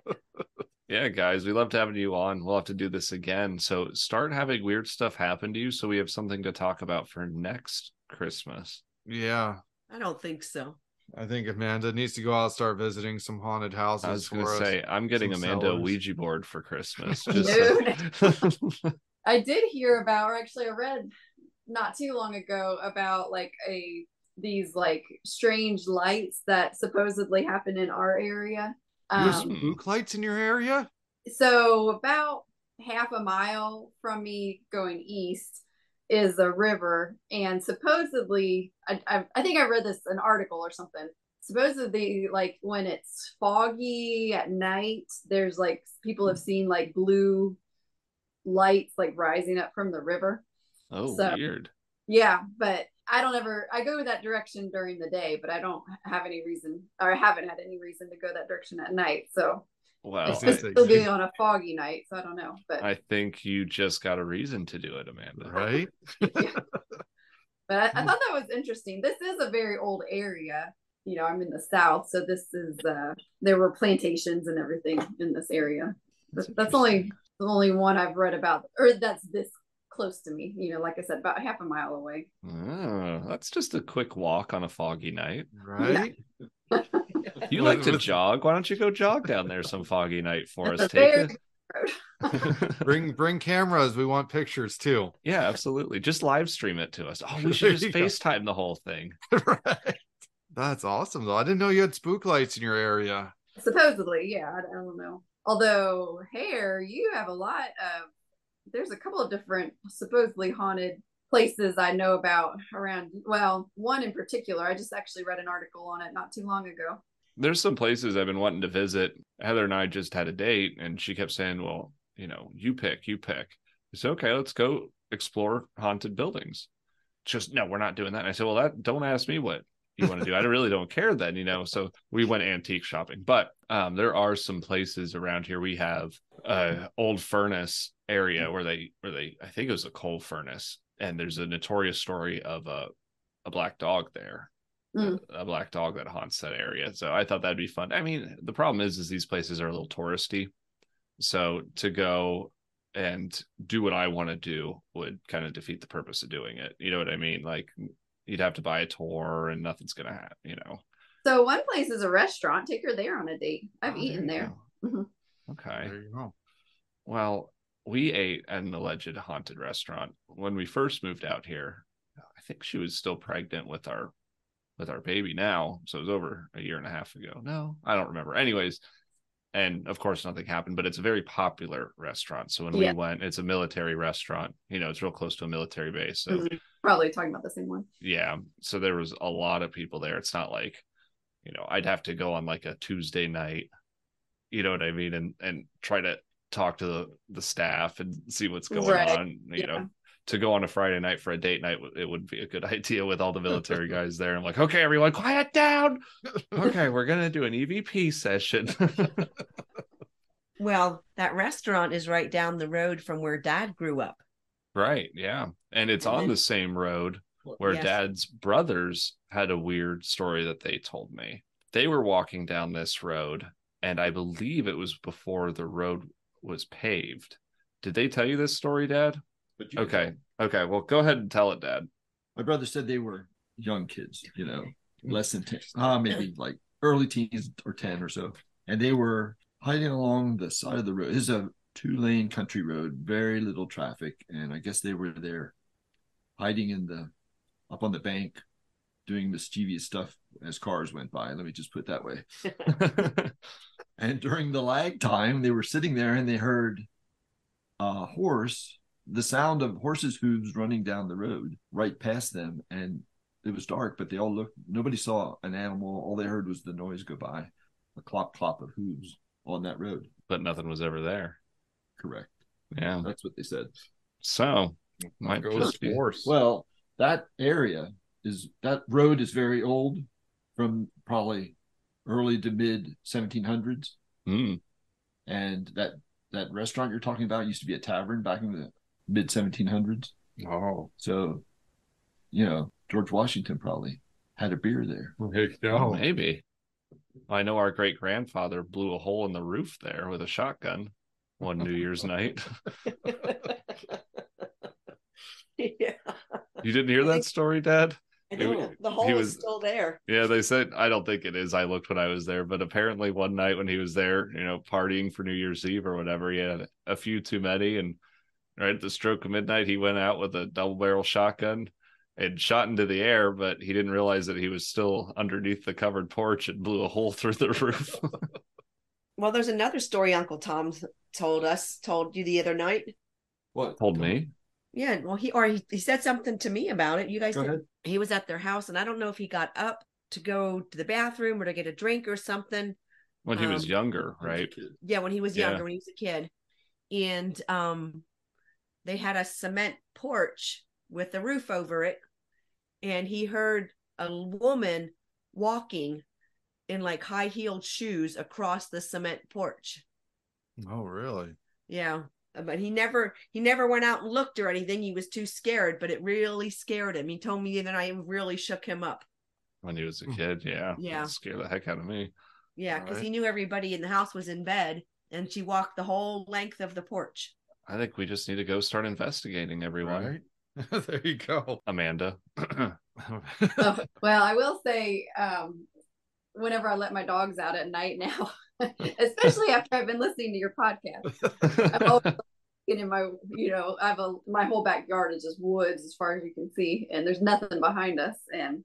Yeah, guys, we loved having you on. We'll have to do this again. So start having weird stuff happen to you so we have something to talk about for next Christmas. Yeah. I don't think so. I think Amanda needs to go out and start visiting some haunted houses. I was going for to us. say, I'm getting some Amanda a. Ouija board for Christmas. Just so- I did hear about, or actually, I read not too long ago about like a these like strange lights that supposedly happen in our area. You have Um, some spook lights in your area? so about half a mile from me going east is a river and supposedly I, I, I think i read this an article or something supposedly like when it's foggy at night there's like people have seen like blue lights like rising up from the river oh, So- weird. yeah but i don't ever i go that direction during the day but i don't have any reason or i haven't had any reason to go that direction at night so Well, it's I supposed think be on a foggy night so i don't know but I think you just got a reason to do it, Amanda. Right? But I, I thought that was interesting. This is a very old area. You know, I'm in the south, so this is uh there were plantations and everything in this area. That's, that's only the only one I've read about, or that's this close to me. You know, like I said, about half a mile away. Oh, that's just a quick walk on a foggy night. Right? You like to jog. Why don't you go jog down there some foggy night for us? Take it. bring bring cameras. We want pictures too. yeah, absolutely. Just live stream it to us. Oh, we should just. FaceTime the whole thing. right. That's awesome though. I didn't know you had spook lights in your area. Supposedly, yeah, I, I don't know. Although hair, you have a lot of. There's a couple of different supposedly haunted places I know about around. Well, one in particular, I just actually read an article on it not too long ago. There's some places I've been wanting to visit. Heather and I just had a date, and she kept saying, "Well, you know, you pick, you pick." I said, "Okay, let's go explore haunted buildings." Just no, we're not doing that. And I said, "Well, that don't ask me what you want to do. I really don't care then, you know." So we went antique shopping, but um, there are some places around here. We have a old furnace area where they where they I think it was a coal furnace, and there's a notorious story of a a black dog there Mm. a black dog that haunts that area. So I thought that'd be fun. I mean, the problem is, is these places are a little touristy. So to go and do what I want to do would kind of defeat the purpose of doing it. You know what I mean? Like you'd have to buy a tour and nothing's gonna happen. You know. So one place is a restaurant. Take her there on a date. I've Oh, eaten you there. Mhm. Okay. There you go. Well, we ate at an alleged haunted restaurant when we first moved out here. I think she was still pregnant with our with our baby now, so it was over a year and a half ago. No, I don't remember. Anyways, and of course nothing happened, but it's a very popular restaurant. So when Yeah. we went, it's a military restaurant. You know, it's real close to a military base. So Mhm. Probably talking about the same one. yeah so there was a lot of people there it's not like you know i'd have to go on like a tuesday night you know what i mean and and try to talk to the the staff and see what's going Right. on you Yeah. know to go on a friday night for a date night it would be a good idea with all the military guys there i'm like okay everyone quiet down okay we're gonna do an evp session Well, that restaurant is right down the road from where dad grew up. right yeah and it's on Mhm. the same road where Yes. dad's brothers had a weird story that they told me. They were walking down this road, and I believe it was before the road was paved. Did they tell you this story, Dad? But Okay. Okay. Well, go ahead and tell it, Dad. My brother said they were young kids, you know, less than 10, uh, maybe like early teens or 10 or so. And they were hiding along the side of the road. Is a two lane country road, very little traffic. And I guess they were there hiding in the, up on the bank, doing mischievous stuff as cars went by. Let me just put it that way. And during the lag time, they were sitting there and they heard a horse, the sound of horses' hooves running down the road right past them. And it was dark, but they all looked, nobody saw an animal. All they heard was the noise go by, a clop clop of hooves on that road. but nothing was ever there. Correct. Yeah. That's what they said. So might Go just be. horse. Well, that area is, that road is very old from probably early to mid 1700s. Hmm. And that, that restaurant you're talking about used to be a tavern back in the mid 1700s. oh, So, you know, George Washington probably had a beer there. there you go. Oh, maybe. I know our great grandfather blew a hole in the roof there with a shotgun one New Year's night. yeah. You didn't hear that story, Dad? I It- know. The he hole was- is still there. Yeah, they said I don't think it is. I looked when I was there, but apparently one night when he was there, you know, partying for New Year's Eve or whatever, he had a few too many, and right at the stroke of midnight, he went out with a double barrel shotgun and shot into the air, but he didn't realize that he was still underneath the covered porch and blew a hole through the roof. Well, there's another story Uncle Tom told us, told you the other night. What? Told me. Yeah, well, he or he, he said something to me about it. You guys, Go didn't- ahead. he was at their house, and I don't know if he got up to go to the bathroom or to get a drink or something. when he was Um, younger, right? Yeah, when he was Yeah. younger, when he was a kid, and um, they had a cement porch with a roof over it, and he heard a woman walking in like high heeled shoes across the cement porch. Oh, really? Yeah. But he never he never went out and looked or anything. He was too scared, but it really scared him. He told me that I really shook him up. When he was a hmm. kid, yeah, Yeah. That scared the heck out of me. Yeah, because Right. he knew everybody in the house was in bed and she walked the whole length of the porch. I think we just need to go start investigating everyone. Right? there you go. Amanda. Oh, well, I will say, um, whenever I let my dogs out at night now, especially after I've been listening to your podcast, I'm always looking in my, you know, I have a my whole backyard is just woods as far as you can see, and there's nothing behind us, and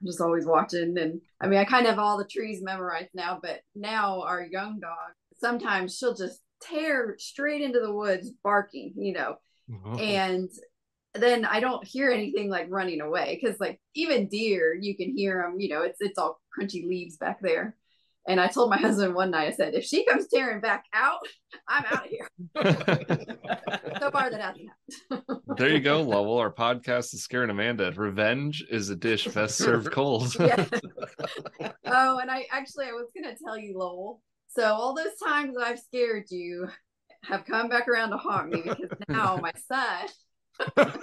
I'm just always watching. And I mean, I kind of have all the trees memorized now, but now our young dog, sometimes she'll just tear straight into the woods barking, you know, uh-huh. and then I don't hear anything like running away because like even deer you can hear them you know it's it's all crunchy leaves back there and I told my husband one night I said if she comes tearing back out I'm out of here so far that hasn't happened there you go, Lowell. Our podcast is scaring Amanda. Revenge is a dish best served cold. yeah. oh and I actually I was gonna tell you Lowell so all those times that I've scared you have come back around to haunt me because now my son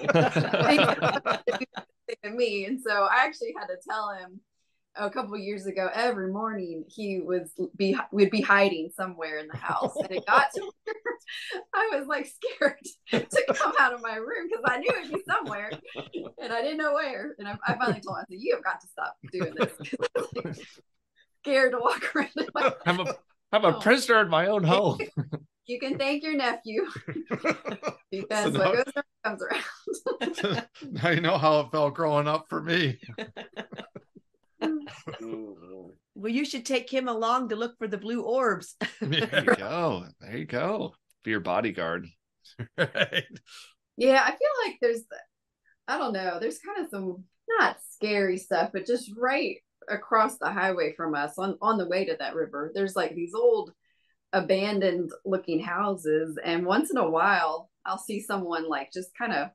me. And so I actually had to tell him a couple of years ago every morning he was be would be hiding somewhere in the house. And it got to where I was like scared to come out of my room because I knew it'd be somewhere and I didn't know where. And I, I finally told him I said you have got to stop doing this 'cause I like, scared to walk around in my I'm a I'm a Oh. prisoner in my own home. you can thank your nephew because So what now- goes around comes around. now you know how it felt growing up for me. Well, you should take him along to look for the blue orbs. There you go. There you go. Be your bodyguard. right. Yeah, I feel like there's, I don't know, there's kind of some not scary stuff, but just right across the highway from us on on the way to that river. There's like these old abandoned looking houses, and once in a while, I'll see someone like just kind of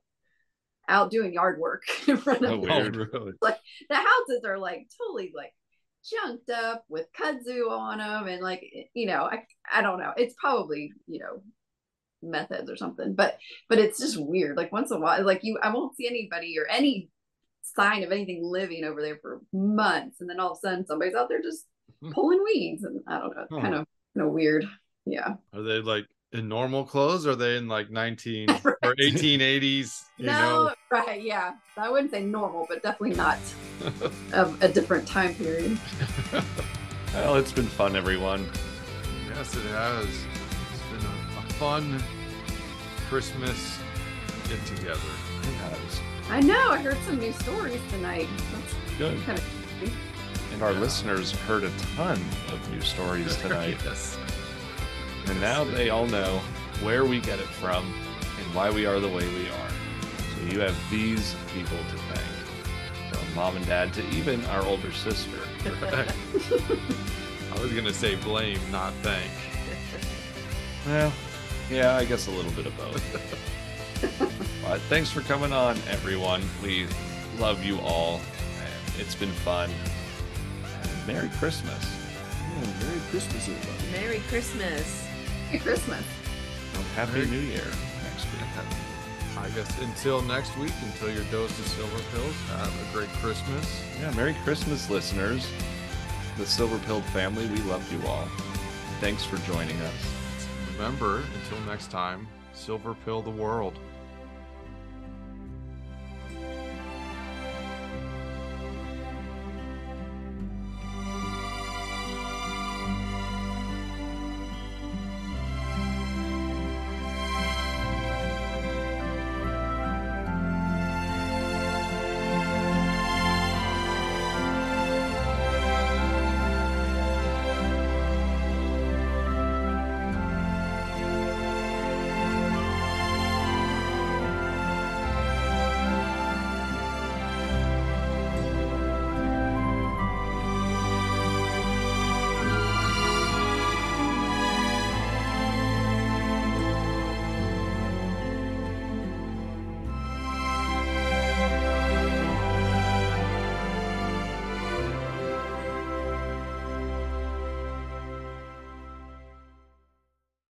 out doing yard work in front of Oh, weird. Really? the houses are like totally like junked up with kudzu on them and like you know i i don't know it's probably you know methods or something but but it's just weird like once in a while like you i won't see anybody or any sign of anything living over there for months and then all of a sudden somebody's out there just Hmm. pulling weeds and i don't know it's kind of kind of weird yeah Are they like in normal clothes? Or are they in like 19 or 1880s? You no know, right yeah i wouldn't say normal but definitely not of a different time period Well, it's been fun, everyone. yes, it has. It's been a, a fun Christmas get together. It has. I know i heard some new stories tonight that's Good. kind of And our Yeah. listeners heard a ton of new stories tonight. yes. And now they all know where we get it from and why we are the way we are. So you have these people to thank. From mom and dad to even our older sister. Right. I was gonna say blame, not thank. Well, yeah, I guess a little bit of both. but thanks for coming on, everyone. We love you all. It's been fun. And Merry Christmas. Yeah, Merry Christmas, everybody. Merry Christmas. Merry Christmas. And Happy Merry- New Year next week. I guess until next week, until your dose of silver pills, have a great Christmas. Yeah, Merry Christmas, listeners. The Silver Pilled family, we love you all. Thanks for joining us. Remember, until next time, silver pill the world.